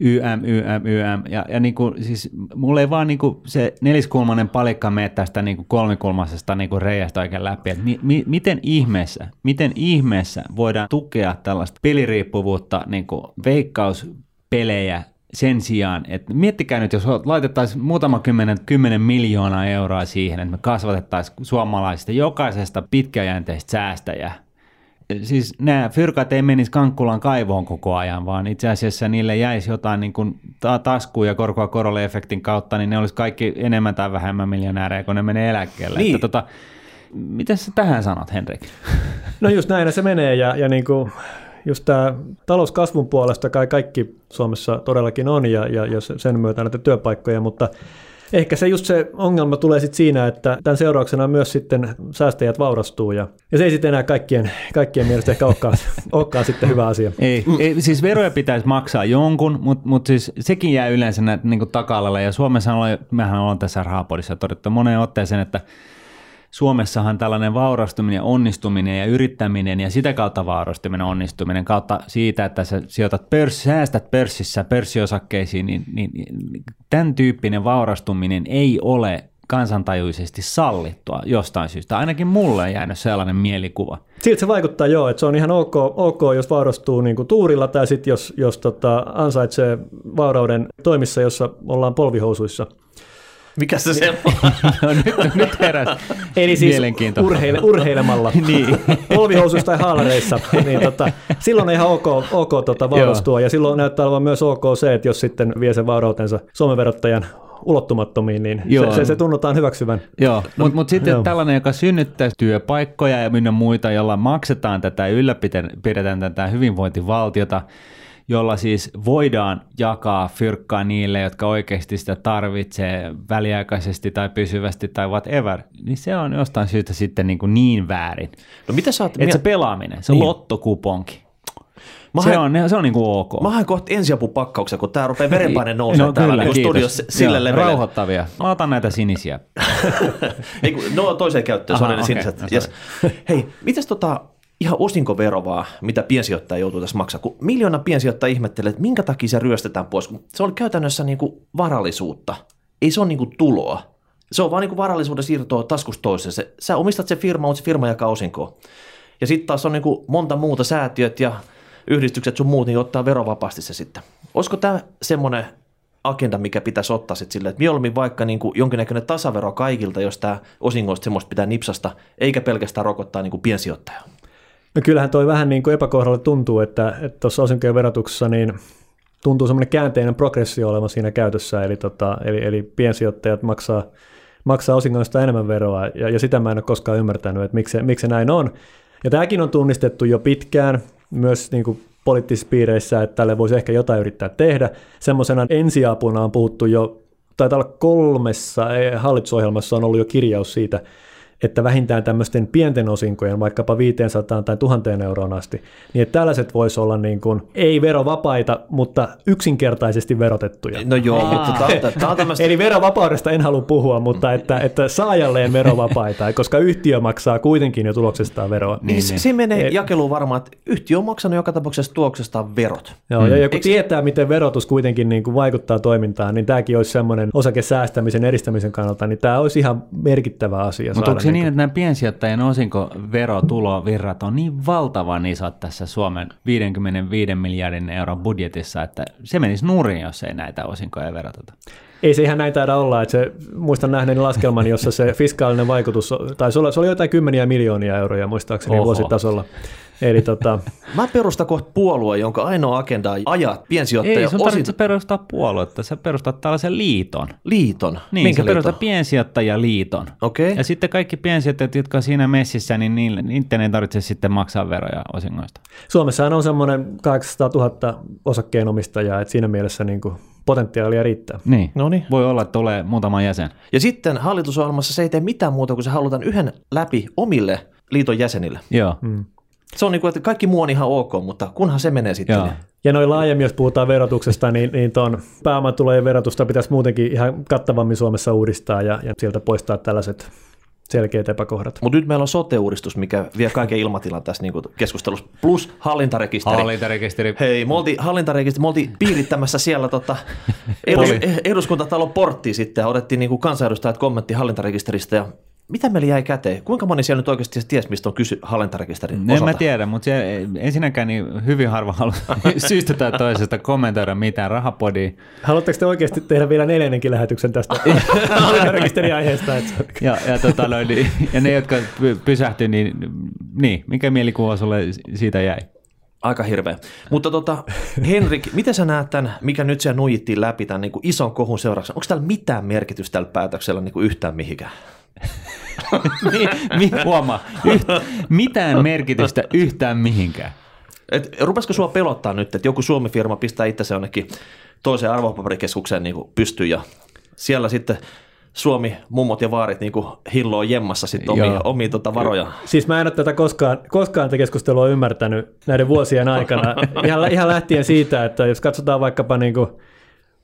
YM, YM, YM. Ja, ja niinku, siis mulla ei vaan niinku se neliskulmainen palikka mene tästä niinku kolmikulmaisesta niinku reiästä oikein läpi. Et mi, mi, miten ihmeessä, miten ihmeessä voidaan tukea tällaista peliriippuvuutta, niinku veikkauspelejä sen sijaan, että miettikää nyt, jos laitettaisiin muutama kymmenen, kymmenen miljoonaa euroa siihen, että me kasvatettaisiin suomalaisista jokaisesta pitkäjänteistä säästäjää. Siis nämä fyrkat ei menisi Kankkulan kaivoon koko ajan, vaan itse asiassa niille jäisi jotain niin kuin ta- taskuun ja korkoa korolle efektin kautta, niin ne olisi kaikki enemmän tai vähemmän miljonäärejä, kun ne menee eläkkeelle. Niin. Että tota, mitä sä tähän sanot, Henrik? No just näin se menee ja, ja niin kuin just tämä talouskasvun puolesta kai kaikki Suomessa todellakin on ja, ja, ja sen myötä näitä työpaikkoja, mutta ehkä se just se ongelma tulee sitten siinä, että tämän seurauksena myös sitten säästäjät vaurastuu ja, ja se ei sitten enää kaikkien, kaikkien mielestä ehkä olekaan, olekaan sitten hyvä asia. Ei, ei, siis veroja pitäisi maksaa jonkun, mutta mut siis sekin jää yleensä niin taka Ja Suomessa on, mehän ollaan tässä Rahapodissa todettu moneen otteeseen, että Suomessahan tällainen vaurastuminen, onnistuminen ja yrittäminen ja sitä kautta vaurastuminen, onnistuminen kautta siitä, että sä sijoitat pörs, säästät pörssissä pörssiosakkeisiin, niin, niin, niin tämän tyyppinen vaurastuminen ei ole kansantajuisesti sallittua jostain syystä. Ainakin mulle on jäänyt sellainen mielikuva. Siltä se vaikuttaa joo, että se on ihan ok, ok jos vaurastuu niin kuin tuurilla tai sitten jos, jos tota, ansaitsee vaurauden toimissa, jossa ollaan polvihousuissa. Mikä se se No, nyt, nyt heräs Eli siis mielenkiinto. urheile, urheilemalla, Niin. polvihousuissa tai haalareissa, niin tota, silloin on ihan ok, ok tota, vaurastua ja silloin näyttää olevan myös ok se, että jos sitten vie sen vaurautensa Suomen verottajan ulottumattomiin, niin Joo. se, se, se tunnutaan hyväksyvän. Joo, mutta mut sitten joo. tällainen, joka synnyttää työpaikkoja ja minne muita, jolla maksetaan tätä ja ylläpidetään tätä hyvinvointivaltiota, jolla siis voidaan jakaa fyrkkaa niille, jotka oikeasti sitä tarvitsee väliaikaisesti tai pysyvästi tai whatever, niin se on jostain syystä sitten niin, kuin niin väärin. No mitä sä oot... Että se pelaaminen, se Niin. lottokuponki, Mä se on, se on niin kuin ok. Mä haen kohta ensiapupakkauksen, kun tää rupeaa verenpaine nousemaan no, täällä kyllä, niin studiossa sille Joo, levelille. Rauhoittavia. Mä otan näitä sinisiä. Ei, kun, no toiseen käyttöön, se on Aha, ne siniset. no Yes. Hei, mitäs tota ihan osinkovero vaan, mitä piensijoittaja joutuu tässä maksaa? Kun miljoona piensijoittaja ihmettelee, että minkä takia se ryöstetään pois, se oli käytännössä niinku varallisuutta. Ei se ole niinku tuloa. Se on vaan niin kuin varallisuuden siirtoa taskusta toiseen. Se, sä omistat se firma, mutta se firma jakaa osinkoa. Ja sitten taas on niin kuin monta muuta säätiöt ja yhdistykset sun muut, niin ottaa verovapaasti se sitten. Olisiko tämä semmoinen agenda, mikä pitäisi ottaa sitten silleen, että mieluummin vaikka niin kuin jonkinnäköinen tasavero kaikilta, jos tämä osingoista semmoista pitää nipsasta, eikä pelkästään rokottaa niin kuin piensijoittajaa. No kyllähän toi vähän niin kuin epäkohdalle tuntuu, että tuossa osinkojen verotuksessa niin tuntuu semmoinen käänteinen progressio olevan siinä käytössä, eli, tota, eli, eli piensijoittajat maksaa, maksaa osingoista enemmän veroa, ja, ja sitä mä en ole koskaan ymmärtänyt, että miksi, miksi se näin on. Ja tämäkin on tunnistettu jo pitkään, myös niin kuin poliittisissa piireissä, että tälle voisi ehkä jotain yrittää tehdä. Semmoisena ensiapuna on puhuttu jo, taitaa olla kolmessa hallitusohjelmassa on ollut jo kirjaus siitä, että vähintään tämmöisten pienten osinkojen, vaikkapa 500 tai 1000 euroon asti, niin että tällaiset voisi olla niin kuin, ei verovapaita, mutta yksinkertaisesti verotettuja. No joo, Aa. mutta tämä, tämä on tämmöistä... Eli verovapaudesta en halua puhua, mutta että, että saajalleen verovapaita, koska yhtiö maksaa kuitenkin jo tuloksestaan veroa. Niin, niin, niin. Se menee e- jakeluun varmaan, että yhtiö on maksanut joka tapauksessa tuloksestaan verot. Joo, mm. ja kun Eikö... tietää, miten verotus kuitenkin niin kuin vaikuttaa toimintaan, niin tämäkin olisi semmoinen osakesäästämisen edistämisen kannalta, niin tämä olisi ihan merkittävä asia. Mutta onko se niin, että nämä piensijoittajien osinkoverotulovirrat on niin valtavan isot tässä Suomen 55 miljardin euron budjetissa, että se menisi nurin, jos ei näitä osinkoja veroteta? Ei se ihan näin taida olla. Että se, muistan nähneeni laskelman, jossa se fiskaalinen vaikutus, tai se oli, se oli jotain kymmeniä miljoonia euroja muistaakseni Oho. vuositasolla. Eli tota... Mä perustan kohta puolue, jonka ainoa agenda on ajaa piensijoittajia. Ei sun tarvitse perustaa puoluetta, sä perustat tällaisen liiton. Liiton? Niin, Minkä sä perustat piensijoittajaliiton. Okei. Okay. Ja sitten kaikki piensijoittajat, jotka on siinä messissä, niin niille, niiden ei tarvitse sitten maksaa veroja osingoista. Suomessa on semmoinen 800 000 osakkeenomistajaa, että siinä mielessä niin kuin potentiaalia riittää. Niin, Noniin. voi olla, että tulee muutama jäsen. Ja sitten hallitusohjelmassa se ei tee mitään muuta, kuin se halutaan yhden läpi omille liiton jäsenille. Joo. Mm. Se on niin kuin, että kaikki muu on ihan ok, mutta kunhan se menee sitten. Joo. Ja noin laajemmin, jos puhutaan verotuksesta, niin, niin tuon pääomatulojen verotusta pitäisi muutenkin ihan kattavammin Suomessa uudistaa ja, ja sieltä poistaa tällaiset selkeät epäkohdat. Mutta nyt meillä on sote-uudistus, mikä vie kaiken ilmatilan tässä niin keskustelussa, plus hallintarekisteri. Hallintarekisteri. Hei, me oltiin, hallintarekisteri, me oltiin piirittämässä siellä tota, edus, eduskuntatalon porttiin sitten ja otettiin niin kansanedustajat kommentti hallintarekisteristä ja mitä meillä jäi käteen? Kuinka moni siellä nyt oikeasti ties, mistä on kysy hallintarekisterin osalta? En mä tiedä, mutta se, ensinnäkään niin hyvin harva haluaa syystä tai toisesta kommentoida mitään rahapodia. Haluatteko te oikeasti tehdä vielä neljännenkin lähetyksen tästä hallintarekisteriaiheesta? ja, ja, tota, niin, ja ne, jotka pysähtyi, niin, niin mikä mielikuva sulle siitä jäi? Aika hirveä. Mutta tota, Henrik, miten sä näet tämän, mikä nyt siellä nuijittiin läpi tämän niin kuin ison kohun seurauksena? Onko täällä mitään merkitystä tällä päätöksellä niin kuin yhtään mihinkään? mi, mi, huomaa, yht, mitään merkitystä yhtään mihinkään. Et, rupesiko sua pelottaa nyt, että joku Suomi-firma pistää itse jonnekin toiseen arvopaperikeskukseen niin pystyyn ja siellä sitten Suomi, mummot ja vaarit niin hilloo jemmassa sitten omia, omia tota varoja. Siis mä en ole tätä koskaan, koskaan tätä keskustelua ymmärtänyt näiden vuosien aikana. ihan, ihan lähtien siitä, että jos katsotaan vaikkapa niin kuin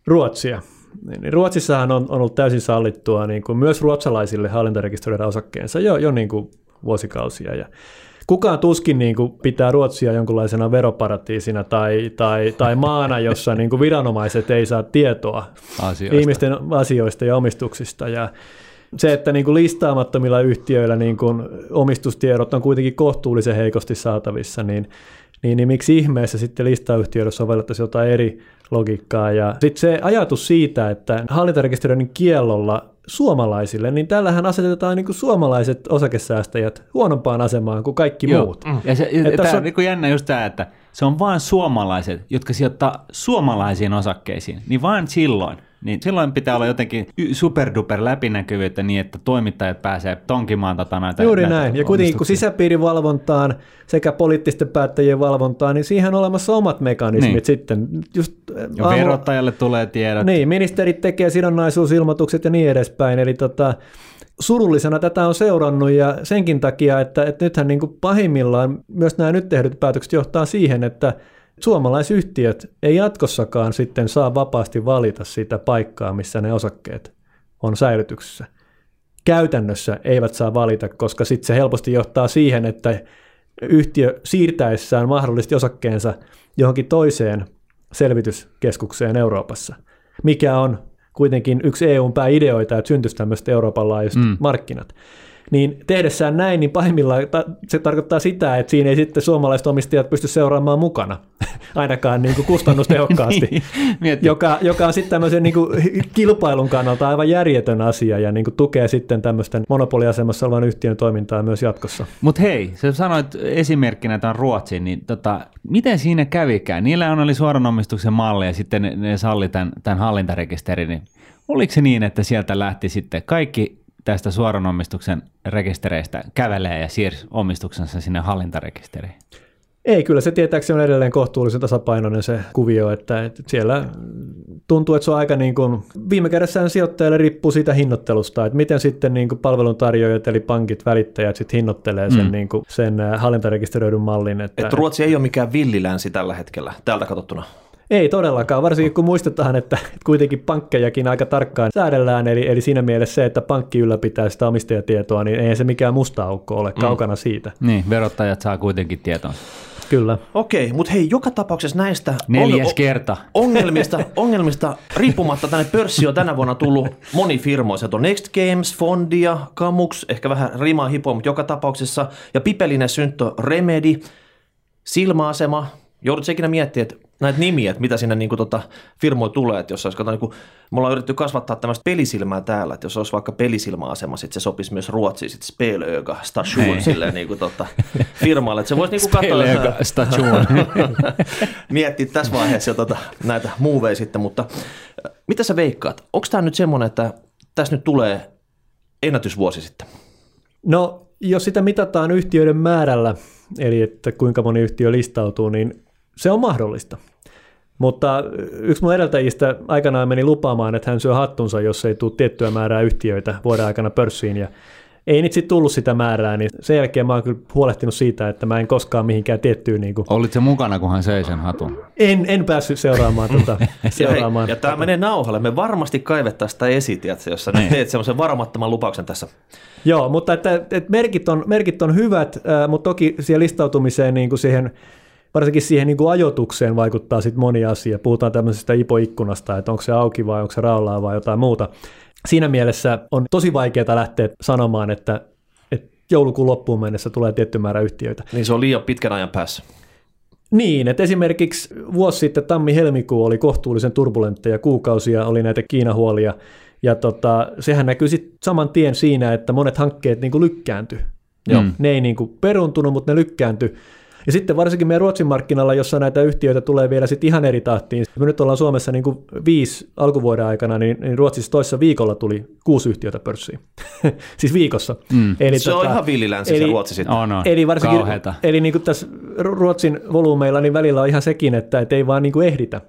Ruotsia, niin, niin Ruotsissahan on, on ollut täysin sallittua niin kuin myös ruotsalaisille hallintarekisteröidä osakkeensa jo, jo niin kuin vuosikausia. Ja kukaan tuskin niin kuin pitää Ruotsia jonkunlaisena veroparatiisina tai, tai, tai maana, jossa niin kuin viranomaiset ei saa tietoa asioista. ihmisten asioista ja omistuksista. Ja se, että niin kuin listaamattomilla yhtiöillä niin kuin omistustiedot on kuitenkin kohtuullisen heikosti saatavissa, niin, niin, niin miksi ihmeessä sitten listayhtiöillä sovellettaisiin jotain eri logiikkaa. Ja sitten se ajatus siitä, että hallintarekisteröinnin kiellolla suomalaisille, niin tällähän asetetaan niin kuin suomalaiset osakesäästäjät huonompaan asemaan kuin kaikki Joo. muut. Mm. Ja se, tämä on niin jännä just tämä, että se on vain suomalaiset, jotka sijoittaa suomalaisiin osakkeisiin, niin vain silloin niin silloin pitää olla jotenkin superduper läpinäkyvyyttä niin, että toimittajat pääsee tonkimaan tota näitä Juuri näitä näin. Ja kuitenkin kun sisäpiirivalvontaan sekä poliittisten päättäjien valvontaan, niin siihen on olemassa omat mekanismit niin. sitten. Just ja aamu... verottajalle tulee tiedot. Niin, ministerit tekee sidonnaisuusilmoitukset ja niin edespäin. Eli tota, surullisena tätä on seurannut ja senkin takia, että, että nythän niin kuin pahimmillaan myös nämä nyt tehdyt päätökset johtaa siihen, että suomalaisyhtiöt ei jatkossakaan sitten saa vapaasti valita sitä paikkaa, missä ne osakkeet on säilytyksessä. Käytännössä eivät saa valita, koska sitten se helposti johtaa siihen, että yhtiö siirtäessään mahdollisesti osakkeensa johonkin toiseen selvityskeskukseen Euroopassa, mikä on kuitenkin yksi EUn pääideoita, että syntyisi tämmöiset Euroopan laajuiset mm. markkinat niin tehdessään näin, niin pahimmillaan se tarkoittaa sitä, että siinä ei sitten suomalaiset omistajat pysty seuraamaan mukana, ainakaan niin kuin kustannustehokkaasti, niin, joka, joka on sitten tämmöisen niin kuin kilpailun kannalta aivan järjetön asia ja niin kuin tukee sitten tämmöisten monopoliasemassa olevan yhtiön toimintaa myös jatkossa. Mutta hei, sä sanoit esimerkkinä tämän Ruotsin, niin tota, miten siinä kävikään? Niillä on oli suoranomistuksen malli ja sitten ne, ne salli tämän, tämän hallintarekisterin, niin oliko se niin, että sieltä lähti sitten kaikki tästä suoranomistuksen rekistereistä kävelee ja siirsi omistuksensa sinne hallintarekisteriin? Ei, kyllä se tietääkseni on edelleen kohtuullisen tasapainoinen se kuvio, että, että siellä tuntuu, että se on aika niin kuin, viime kädessään sijoittajalle riippuu siitä hinnoittelusta, että miten sitten niin kuin palveluntarjoajat eli pankit, välittäjät sitten hinnoittelee sen, mm. niin kuin, sen hallintarekisteröidyn mallin. Että, Et Ruotsi ei ole mikään villilänsi tällä hetkellä, täältä katsottuna. Ei todellakaan, varsinkin kun muistetaan, että kuitenkin pankkejakin aika tarkkaan säädellään, eli, eli siinä mielessä se, että pankki ylläpitää sitä omistajatietoa, niin ei se mikään musta aukko ole, mm. kaukana siitä. Niin, verottajat saa kuitenkin tietoa. Kyllä. Okei, mutta hei, joka tapauksessa näistä Neljäs on, kerta. ongelmista, ongelmista riippumatta tänne pörssi on tänä vuonna tullut moni firmo. Se on Next Games, Fondia, Kamux, ehkä vähän rimaa hipoa, mutta joka tapauksessa. Ja Pipelinen Syntö, Remedy, Silma-asema. Joudutko ikinä miettiä, että näitä nimiä, että mitä sinne niin kuin, tota, firmoja tulee, että jos olisi, kato, niin kuin, me ollaan yritetty kasvattaa tämmöistä pelisilmää täällä, että jos olisi vaikka pelisilmäasema, sitten se sopisi myös Ruotsiin, sitten Spelöga Station niin. silleen niin kuin, tota, firmalle, että se voisi niin kuin katsoa. Station. miettiä tässä vaiheessa jo tota, näitä muuveja sitten, mutta äh, mitä sä veikkaat? Onko tämä nyt semmoinen, että tässä nyt tulee ennätysvuosi sitten? No, jos sitä mitataan yhtiöiden määrällä, eli että kuinka moni yhtiö listautuu, niin se on mahdollista. Mutta yksi mun edeltäjistä aikanaan meni lupaamaan, että hän syö hattunsa, jos ei tule tiettyä määrää yhtiöitä vuoden aikana pörssiin. Ja ei nyt sitten tullut sitä määrää, niin sen jälkeen mä oon kyllä huolehtinut siitä, että mä en koskaan mihinkään tiettyyn... Niin kuin... Olit se mukana, kun hän söi sen hatun? En, en päässyt seuraamaan tuota, seuraamaan. ja, ja tämä menee nauhalle. Me varmasti kaivettaisiin sitä esitiet, jos sä niin. teet semmoisen varomattoman lupauksen tässä. Joo, mutta että, että merkit, on, merkit on hyvät, mutta toki siihen listautumiseen niin kuin siihen varsinkin siihen niin kuin ajoitukseen vaikuttaa sitten moni asia. Puhutaan tämmöisestä ipoikkunasta, että onko se auki vai onko se raolaa vai jotain muuta. Siinä mielessä on tosi vaikeaa lähteä sanomaan, että, että joulukuun loppuun mennessä tulee tietty määrä yhtiöitä. Niin se on liian pitkän ajan päässä. Niin, että esimerkiksi vuosi sitten tammi-helmikuu oli kohtuullisen turbulentteja kuukausia, oli näitä Kiinahuolia, ja tota, sehän näkyy sitten saman tien siinä, että monet hankkeet niin lykkääntyi. Mm. Ne ei niin kuin peruntunut, mutta ne lykkääntyi. Ja sitten varsinkin meidän Ruotsin markkinalla, jossa näitä yhtiöitä tulee vielä sitten ihan eri tahtiin. Me nyt ollaan Suomessa niin kuin viisi alkuvuoden aikana, niin, niin Ruotsissa toisessa viikolla tuli kuusi yhtiötä pörssiin. siis viikossa. Mm. Eli, se tota, on ihan villilänsi se Ruotsi sitten. On, on. Eli varsinkin, Kauheeta. eli niin kuin tässä Ruotsin volyymeilla niin välillä on ihan sekin, että et ei vaan niin kuin ehditä.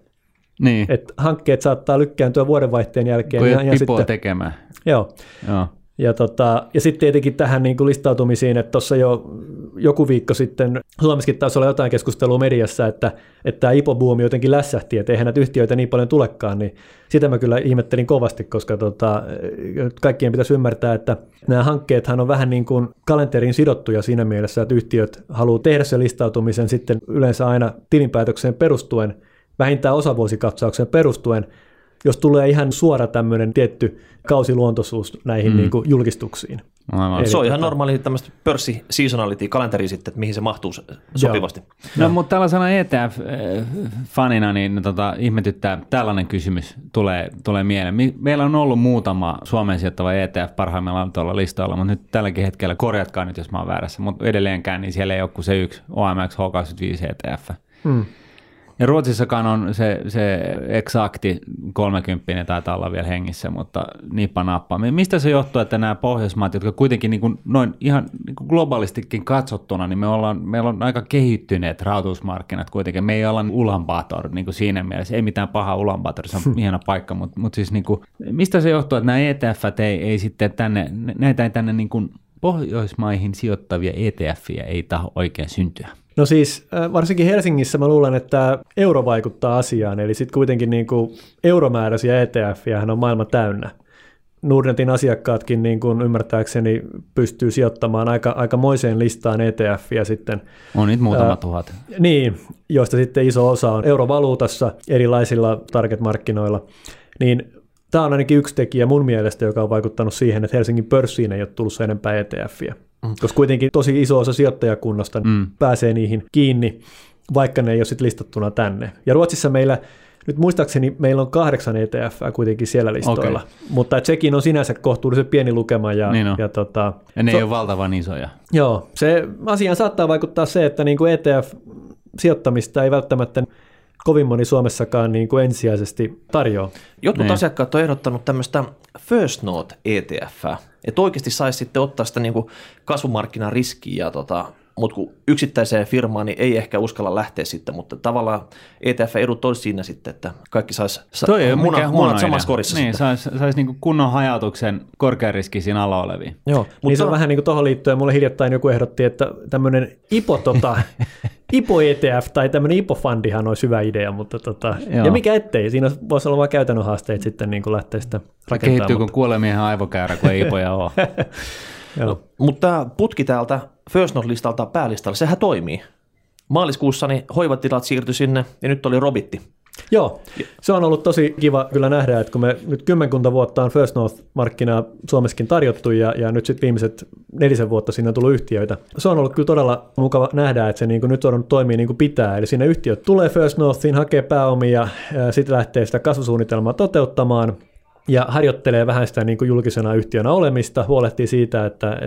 Niin. Et hankkeet saattaa lykkääntyä vuodenvaihteen jälkeen. Kun ja, ja sitten, tekemään. Joo. joo. Ja, tota, ja sitten tietenkin tähän niin kuin listautumisiin, että tuossa jo joku viikko sitten Suomessakin taisi olla jotain keskustelua mediassa, että, että tämä IPO-buumi jotenkin lässähti, että eihän näitä yhtiöitä niin paljon tulekaan, niin sitä mä kyllä ihmettelin kovasti, koska tota, kaikkien pitäisi ymmärtää, että nämä hankkeethan on vähän niin kuin kalenteriin sidottuja siinä mielessä, että yhtiöt haluaa tehdä sen listautumisen sitten yleensä aina tilinpäätökseen perustuen, vähintään osavuosikatsauksen perustuen, jos tulee ihan suora tämmöinen tietty kausiluontoisuus näihin mm. niin kuin julkistuksiin. Aivan. Eli se on ihan tota- normaali tämmöistä pörssi seasonality kalenteri sitten, että mihin se mahtuu sopivasti. Joo. No, mutta tällaisena ETF-fanina niin tota, ihmetyttää tällainen kysymys tulee, tulee mieleen. Meillä on ollut muutama Suomen sijoittava ETF parhaimmillaan tuolla listoilla, mutta nyt tälläkin hetkellä, korjatkaa nyt jos mä oon väärässä, mutta edelleenkään niin siellä ei ole kuin se yksi OMX H25 ETF. Hmm. Ja Ruotsissakaan on se, se eksakti 30 taitaa olla vielä hengissä, mutta nippa nappa. Mistä se johtuu, että nämä Pohjoismaat, jotka kuitenkin niin kuin noin ihan niin kuin globaalistikin katsottuna, niin me ollaan, meillä on aika kehittyneet rahoitusmarkkinat kuitenkin. Me ei olla Ulaanbaatar niin kuin siinä mielessä, ei mitään paha Ulaanbaatar, se on hieno paikka, mutta, mutta siis niin kuin, mistä se johtuu, että nämä ETF ei, ei sitten tänne, näitä ei tänne niin kuin Pohjoismaihin sijoittavia ETF ei taho oikein syntyä? No siis äh, varsinkin Helsingissä mä luulen, että euro vaikuttaa asiaan, eli sitten kuitenkin niin kuin euromääräisiä etf on maailma täynnä. Nordnetin asiakkaatkin niin kuin ymmärtääkseni pystyy sijoittamaan aika, aika moiseen listaan ETFiä sitten. On niitä muutama ää, tuhat. Niin, joista sitten iso osa on eurovaluutassa erilaisilla target-markkinoilla. Niin Tämä on ainakin yksi tekijä mun mielestä, joka on vaikuttanut siihen, että Helsingin pörssiin ei ole tullut enempää ETFiä. Mm. Koska kuitenkin tosi iso osa sijoittajakunnasta mm. pääsee niihin kiinni, vaikka ne ei ole sitten listattuna tänne. Ja Ruotsissa meillä nyt muistaakseni meillä on kahdeksan ETF kuitenkin siellä listoilla, okay. mutta Tsekin on sinänsä kohtuullisen pieni lukema. Ja, niin ja, tota, ja ne so, ei ole valtavan isoja. Joo, se asiaan saattaa vaikuttaa se, että niin kuin ETF-sijoittamista ei välttämättä kovin moni Suomessakaan niin kuin ensisijaisesti tarjoaa. Jotkut. Niin. asiakkaat on ehdottanut tämmöistä First Note ETF, että oikeasti saisi sitten ottaa sitä niin kuin kasvumarkkinariskiä ja tota, mutta kun yksittäiseen firmaan niin ei ehkä uskalla lähteä sitten, mutta tavallaan ETF-edut olisi siinä sitten, että kaikki saisi sa- muna, munat samassa korissa Niin, saisi sais niinku kunnon hajautuksen korkeariskisiin alla oleviin. Joo, mutta niin se on vähän niin kuin tuohon liittyen, mulle hiljattain joku ehdotti, että tämmöinen IPO, tota, IPO ETF tai tämmöinen IPO-fundihan olisi hyvä idea, mutta tota, ja mikä ettei, siinä voisi olla vain käytännön haasteet sitten niin kuin lähteä sitä rakentamaan. Kehittyy mutta... kun kuolemiehen aivokäärä, kun ei IPOja ole. Joo. No, mutta tämä putki täältä First Note-listalta päälistalle, sehän toimii. Maaliskuussa niin hoivatilat siirtyi sinne ja nyt oli Robitti. Joo, se on ollut tosi kiva kyllä nähdä, että kun me nyt kymmenkunta vuotta on First North-markkinaa Suomessakin tarjottu ja, ja nyt sitten viimeiset nelisen vuotta sinne on tullut yhtiöitä. Se on ollut kyllä todella mukava nähdä, että se niin kuin nyt on toimii niin kuin pitää. Eli sinne yhtiöt tulee First Northiin, hakee pääomia ja sitten lähtee sitä kasvusuunnitelmaa toteuttamaan ja harjoittelee vähän sitä niin kuin julkisena yhtiönä olemista, huolehtii siitä, että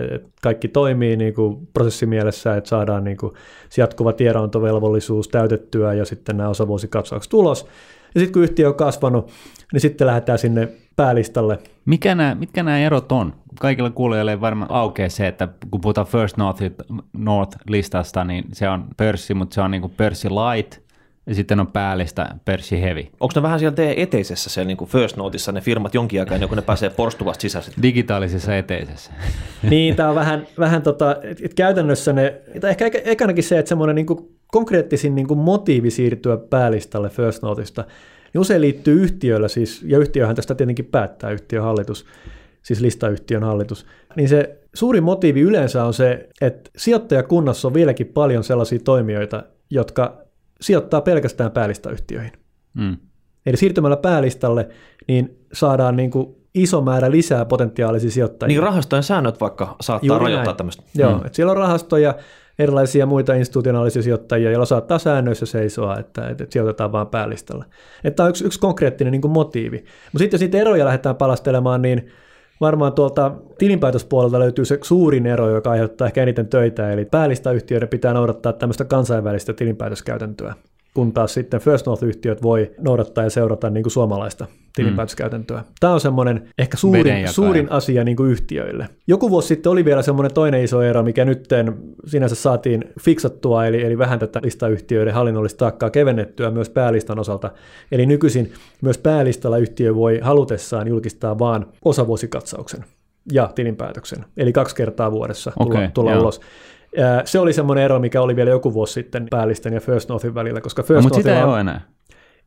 kaikki toimii niin kuin prosessimielessä, että saadaan niin kuin jatkuva tiedonantovelvollisuus täytettyä ja sitten nämä osavuosikatsaukset tulos. Ja sitten kun yhtiö on kasvanut, niin sitten lähdetään sinne päälistalle. Mikä nämä, mitkä nämä erot on? Kaikilla kuulijoilla varmaan aukea se, että kun puhutaan First North, North-listasta, niin se on pörssi, mutta se on niin kuin light – ja sitten on päällistä Persi Heavy. Onko ne vähän siellä teidän eteisessä siellä niin kuin First Noteissa ne firmat jonkin aikaa ennen kuin ne pääsee porstuvasti sisäisesti? Digitaalisessa eteisessä. niin, tämä on vähän, vähän tota, että käytännössä ne, ehkä ekanakin se, että semmoinen niin konkreettisin niin kuin motiivi siirtyä päälistalle First Noteista, niin usein liittyy yhtiöllä siis, ja yhtiöhän tästä tietenkin päättää yhtiön hallitus, siis listayhtiön hallitus, niin se suuri motiivi yleensä on se, että sijoittajakunnassa on vieläkin paljon sellaisia toimijoita, jotka sijoittaa pelkästään päälistäyhtiöihin. Mm. Eli siirtymällä päälistalle niin saadaan niin kuin iso määrä lisää potentiaalisia sijoittajia. Niin rahastojen säännöt vaikka saattaa Juuri rajoittaa näin. tämmöistä. Joo, mm. että siellä on rahastoja, erilaisia muita institutionaalisia sijoittajia, joilla saattaa säännöissä seisoa, että, että, sijoitetaan vain päälistalle. Että tämä on yksi, yksi konkreettinen niin kuin motiivi. Mutta sitten jos niitä eroja lähdetään palastelemaan, niin varmaan tuolta tilinpäätöspuolelta löytyy se suurin ero, joka aiheuttaa ehkä eniten töitä, eli päälistäyhtiöiden pitää noudattaa tämmöistä kansainvälistä tilinpäätöskäytäntöä kun taas sitten First North-yhtiöt voi noudattaa ja seurata niin kuin suomalaista tilinpäätöskäytäntöä. Mm. Tämä on semmoinen ehkä suurin, suurin asia niin kuin yhtiöille. Joku vuosi sitten oli vielä semmoinen toinen iso ero, mikä nyt sinänsä saatiin fiksattua, eli, eli vähän tätä listayhtiöiden hallinnollista taakkaa kevennettyä myös päälistan osalta. Eli nykyisin myös päälistalla yhtiö voi halutessaan julkistaa vain osavuosikatsauksen ja tilinpäätöksen, eli kaksi kertaa vuodessa tulla, okay, tulla ulos. Se oli semmoinen ero, mikä oli vielä joku vuosi sitten päällisten ja First Northin välillä, koska First no, mutta sitä ei ole enää.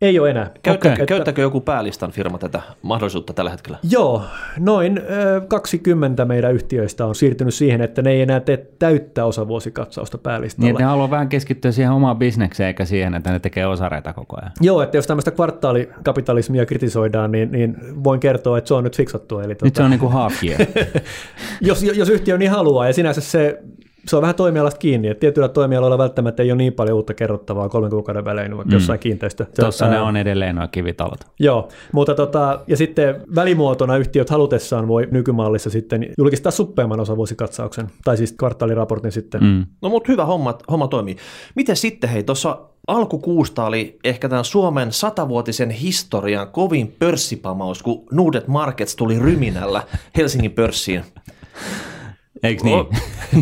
Ei ole enää. Käyttä, okay. Käyttääkö joku päälistan firma tätä mahdollisuutta tällä hetkellä? Joo, noin 20 meidän yhtiöistä on siirtynyt siihen, että ne ei enää tee täyttä osavuosikatsausta päälistalla. Niin, ne haluaa vähän keskittyä siihen omaan bisnekseen eikä siihen, että ne tekee osareita koko ajan. Joo, että jos tämmöistä kvartaalikapitalismia kritisoidaan, niin, niin voin kertoa, että se on nyt fiksattu. Eli nyt tuota, se on niin kuin jos, jos yhtiö niin haluaa, ja sinänsä se se on vähän toimialasta kiinni, että tietyillä toimialoilla välttämättä ei ole niin paljon uutta kerrottavaa kolmen kuukauden välein, vaikka mm. jossain kiinteistö. Tuossa ne on edelleen nuo kivitalot. Joo, mutta tota, ja sitten välimuotona yhtiöt halutessaan voi nykymallissa sitten julkistaa suppeamman osavuosikatsauksen, tai siis kvartaaliraportin sitten. Mm. No mutta hyvä homma, homma toimii. Miten sitten hei, tuossa alkukuusta oli ehkä tämän Suomen satavuotisen historian kovin pörssipamaus, kun Nuudet Markets tuli ryminällä Helsingin pörssiin. Eikö niin? Oh.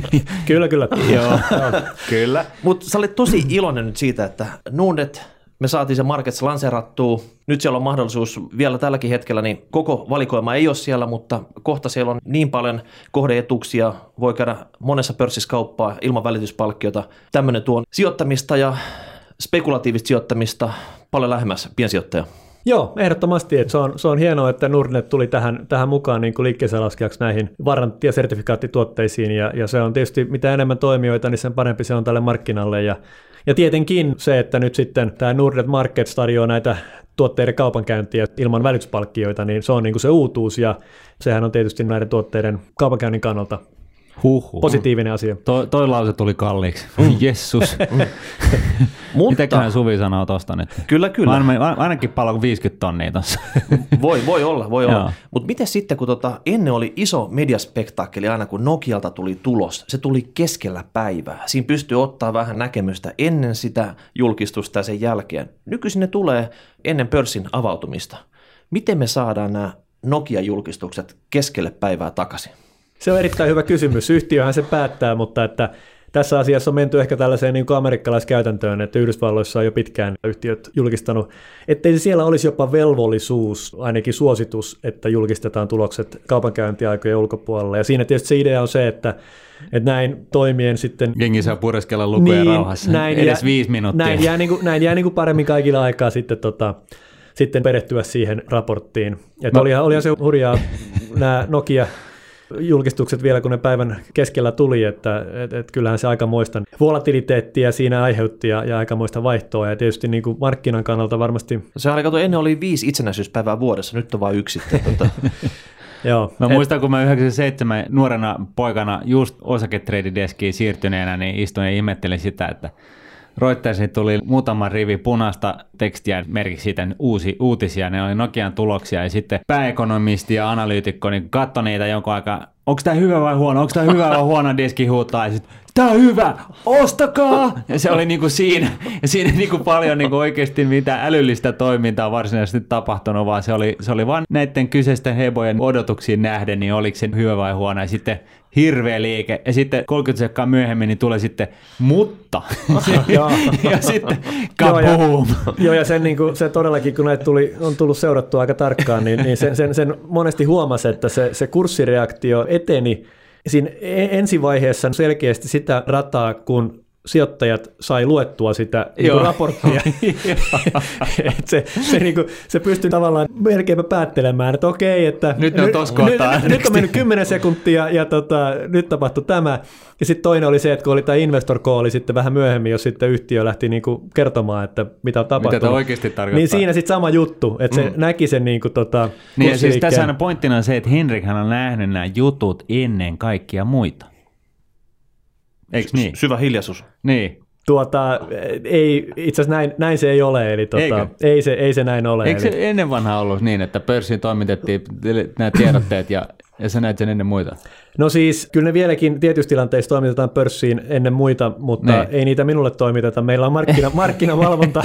kyllä, kyllä. Joo, kyllä. Mutta sä olit tosi iloinen nyt siitä, että Nuudet, me saatiin se Markets lanseerattua. Nyt siellä on mahdollisuus vielä tälläkin hetkellä, niin koko valikoima ei ole siellä, mutta kohta siellä on niin paljon kohdeetuksia, voi käydä monessa pörssissä kauppaa ilman välityspalkkiota. Tämmöinen tuon sijoittamista ja spekulatiivista sijoittamista paljon lähemmäs piensijoittaja. Joo, ehdottomasti. Että se, on, se on hienoa, että Nordnet tuli tähän, tähän mukaan niin kuin liikkeeseen näihin varantti- ja sertifikaattituotteisiin, ja, ja se on tietysti, mitä enemmän toimijoita, niin sen parempi se on tälle markkinalle, ja, Ja tietenkin se, että nyt sitten tämä Nordnet Markets tarjoaa näitä tuotteiden kaupankäyntiä ilman välityspalkkioita, niin se on niin kuin se uutuus. Ja sehän on tietysti näiden tuotteiden kaupankäynnin kannalta Huhhuh. positiivinen asia. Toi, toi lause tuli kalliiksi. Jessus. Mutta Mitäköhän Suvi sanoo tosta nyt? kyllä, kyllä. Aina, ainakin paljon 50 tonnia tossa. Voi, voi olla, voi olla. Mutta miten sitten, kun tota, ennen oli iso mediaspektaakkeli aina, kun Nokialta tuli tulos, se tuli keskellä päivää. Siinä pystyy ottaa vähän näkemystä ennen sitä julkistusta ja sen jälkeen. Nykyisin ne tulee ennen pörssin avautumista. Miten me saadaan nämä Nokia-julkistukset keskelle päivää takaisin? Se on erittäin hyvä kysymys. Yhtiöhän se päättää, mutta että tässä asiassa on menty ehkä tällaiseen niin kuin amerikkalaiskäytäntöön, että Yhdysvalloissa on jo pitkään yhtiöt julkistanut, ettei siellä olisi jopa velvollisuus, ainakin suositus, että julkistetaan tulokset kaupankäyntiaikojen ulkopuolella. Ja siinä tietysti se idea on se, että, että näin toimien sitten Jengi saa pureskella lukuja rauhassa. näin Edes jää- viisi minuuttia. Näin jää, niin kuin, näin jää niin kuin paremmin kaikilla aikaa sitten, tota, sitten perehtyä siihen raporttiin. Et Mä- olihan, olihan se hurjaa nämä Nokia julkistukset vielä, kun ne päivän keskellä tuli, että et, et kyllähän se aikamoista volatiliteettia siinä aiheutti ja, ja aikamoista vaihtoa. Ja tietysti niin kuin markkinan kannalta varmasti, Se oli, kato, ennen oli viisi itsenäisyyspäivää vuodessa, nyt on vain yksi. Tota, joo. Mä et- muistan, kun mä 97 nuorena poikana just osaketreidideskiin siirtyneenä, niin istuin ja ihmettelin sitä, että Reutersin tuli muutama rivi punaista tekstiä merkiksi siitä uusi, uutisia, ne oli Nokian tuloksia ja sitten pääekonomisti ja analyytikko niin katsoi niitä jonkun aikaa, onko tämä hyvä vai huono, onko tämä hyvä vai huono diski huutaa ja sitten Tämä on hyvä, ostakaa! Ja se oli niinku siinä, ja siinä niinku paljon niinku oikeasti mitä älyllistä toimintaa varsinaisesti tapahtunut, vaan se oli, se oli vain näiden kyseisten hebojen odotuksiin nähden, niin oliko se hyvä vai huono. Ja sitten hirveä liike, ja sitten 30 sekkaa myöhemmin niin tulee sitten mutta. Ja sitten Joo, ja- kaboom. Joo, ja sen, niin kuin, se todellakin, kun näitä tuli, on tullut seurattua aika tarkkaan, niin, niin sen, sen, sen monesti huomasi, että se, se kurssireaktio eteni siinä e- ensivaiheessa selkeästi sitä rataa, kun sijoittajat sai luettua sitä niin Joo. raporttia. Et se, se, niin kuin, se pystyi tavallaan melkeinpä päättelemään, että okei, että Nyt ne on nyt, nyt, nyt on mennyt 10 sekuntia ja tota, nyt tapahtui tämä. Ja sitten toinen oli se, että kun oli tämä investor call sitten vähän myöhemmin, jos sitten yhtiö lähti niin kuin kertomaan, että mitä on tapahtunut. tämä oikeasti tarkoittaa? Niin siinä sitten sama juttu, että se näki sen niin kuin, tota, Niin siis tässä on pointtina on se, että Henrikhän on nähnyt nämä jutut ennen kaikkia muita. Eikö niin? syvä hiljaisuus. Niin. Tuota, ei, itse asiassa näin, näin se ei ole, eli Eikö? tota, ei, se, ei se näin ole. Eikö eli, se ennen vanhaa ollut niin, että pörssiin toimitettiin nämä tiedotteet ja, ja sä näit sen ennen muita? No siis, kyllä ne vieläkin tietyissä tilanteissa toimitetaan pörssiin ennen muita, mutta Niin. ei niitä minulle toimiteta. Meillä on markkina, markkinavalvonta,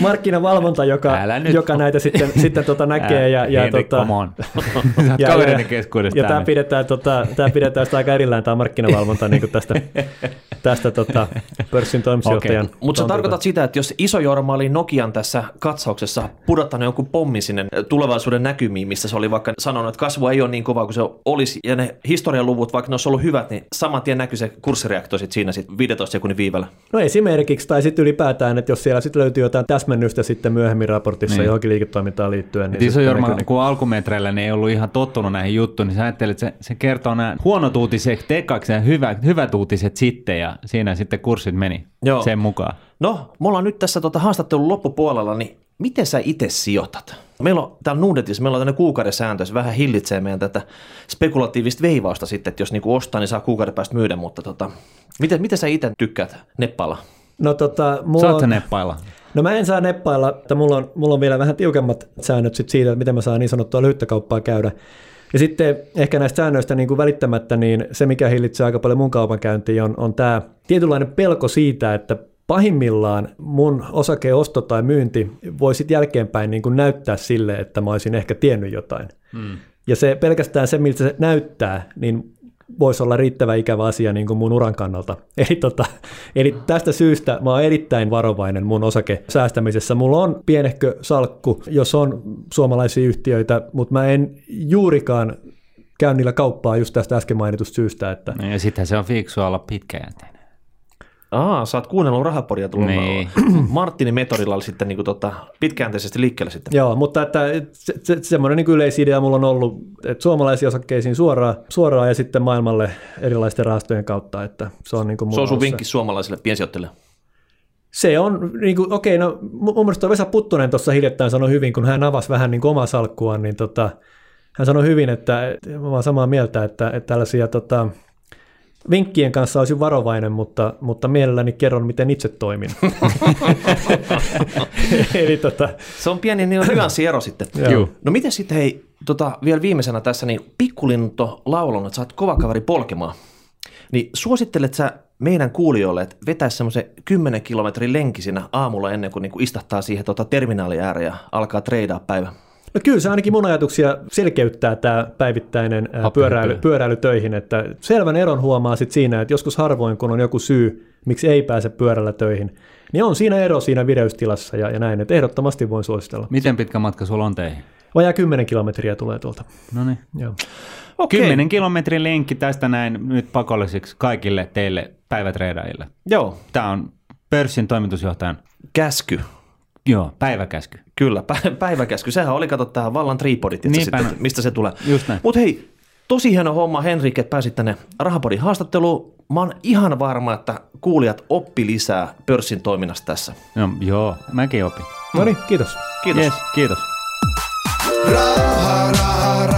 markkinavalvonta joka, Älä joka näitä sitten, sitten tota näkee. Ja, ja, Henrik, tota, come on. Kavereiden keskuudesta ja tämä pidetään, tota, tämä pidetään sitä aika erillään tämä markkinavalvonta niin kuin tästä, tästä tota, pörssin toimitusjohtajan. Okei. Mutta sä tarkoitat sitä, että jos iso Jorma oli Nokian tässä katsauksessa pudottanut jonkun pommin sinne tulevaisuuden näkymiin, missä se oli vaikka sanonut, että kasvu ei ole niin kova kuin se olisi, ja ne historian luvut, vaikka ne olisi ollut hyvät, niin saman tien näkyy se kurssireaktio sit siinä sit 15 sekunnin viivällä. No esimerkiksi, tai sitten ylipäätään, että jos siellä sitten löytyy jotain täsmennystä sitten myöhemmin raportissa Niin. niin. johonkin liiketoimintaan liittyen. Niin Iso Jorma, näkyy- kun alkumetreillä ne ei ollut ihan tottunut näihin juttuihin, niin sä ajattelet, että se, se kertoo nämä huonot uutiset tekaksi ja hyvä, hyvät uutiset sitten, ja siinä sitten kurssit meni Joo. sen mukaan. No, me ollaan nyt tässä tota haastattelun loppupuolella, niin miten sä itse sijoitat? Meillä on täällä Nudetissa, meillä on tämmöinen kuukauden sääntö, se vähän hillitsee meidän tätä spekulatiivista veivausta sitten, että jos niinku ostaa, niin saa kuukauden päästä myydä, mutta tota, miten, miten sä itse tykkäät neppailla? No tota, mulla Saat on, neppailla? no mä en saa neppailla, että mulla on, mulla on vielä vähän tiukemmat säännöt sit siitä, että miten mä saan niin sanottua lyhyttä kauppaa käydä. Ja sitten ehkä näistä säännöistä niin kuin välittämättä, niin se mikä hillitsee aika paljon mun kaupankäyntiä on, on tämä tietynlainen pelko siitä, että pahimmillaan mun osakeosto tai myynti voi sitten jälkeenpäin niin kuin näyttää sille, että mä olisin ehkä tiennyt jotain. Mm. Ja se pelkästään se, miltä se näyttää, niin voisi olla riittävä ikävä asia niin kuin mun uran kannalta. Eli, tota, eli tästä syystä mä oon erittäin varovainen mun osakesäästämisessä. Mulla on pienehkö salkku, jos on suomalaisia yhtiöitä, mutta mä en juurikaan käy niillä kauppaa just tästä äsken mainitusta syystä, että No Ja sittenhän se on fiksua olla pitkäjänteinen. Aa, sä oot kuunnellut rahapodia tullut. Niin. Martinin metodilla oli sitten niinku tota, pitkäjänteisesti liikkeelle sitten. Joo, mutta että se, se, semmoinen niin yleisidea mulla on ollut, että suomalaisiin osakkeisiin suoraan, suoraan ja sitten maailmalle erilaisten rahastojen kautta, että se on niin kuin Se on sun vinkki suomalaisille piensijoittajille. Se on, niin kuin, okei, no mun mielestä Vesa Puttunen tuossa hiljattain sanoi hyvin, kun hän avasi vähän niin kuin omaa salkkuaan, niin tota, hän sanoi hyvin, että mä olen samaa mieltä, että, että tällaisia tota, vinkkien kanssa olisin varovainen, mutta, mutta mielelläni kerron, miten itse toimin. Eli tota... Se on pieni niin ero sitten. Joo. No miten sitten hei, tota, vielä viimeisenä tässä, niin pikkulinto laulun, että sä oot kova kaveri polkemaan. Niin suosittelet sä meidän kuulijoille, että vetäisi semmoisen 10 kilometrin lenki siinä aamulla ennen kuin niinku istahtaa siihen tota terminaali ääreen ja alkaa treidaa päivä? No kyllä se ainakin mun ajatuksia selkeyttää tämä päivittäinen pyöräily, pyöräily töihin, että selvän eron huomaa sit siinä, että joskus harvoin kun on joku syy, miksi ei pääse pyörällä töihin, niin on siinä ero siinä vireystilassa ja, ja näin, että ehdottomasti voin suositella. Miten pitkä matka sulla on teihin? Vajaa 10 kilometriä tulee tuolta. No niin. Joo. Okei. 10 kilometrin lenkki tästä näin nyt pakolliseksi kaikille teille päivätreidajille. Joo, Tämä on pörssin toimitusjohtajan käsky. joo, päiväkäsky. Kyllä, pä- päiväkäsky. Sehän oli, kato, tähän vallan tripodit, että Niinpä sitten, mistä se tulee. Just näin. Mutta hei, tosi hieno homma Henrik, että pääsit tänne Rahapodin haastatteluun. Mä oon ihan varma, että kuulijat oppi lisää pörssin toiminnasta tässä. No, joo, mäkin opin. No niin, kiitos. Kiitos. Yes, kiitos. Raha, raha, raha,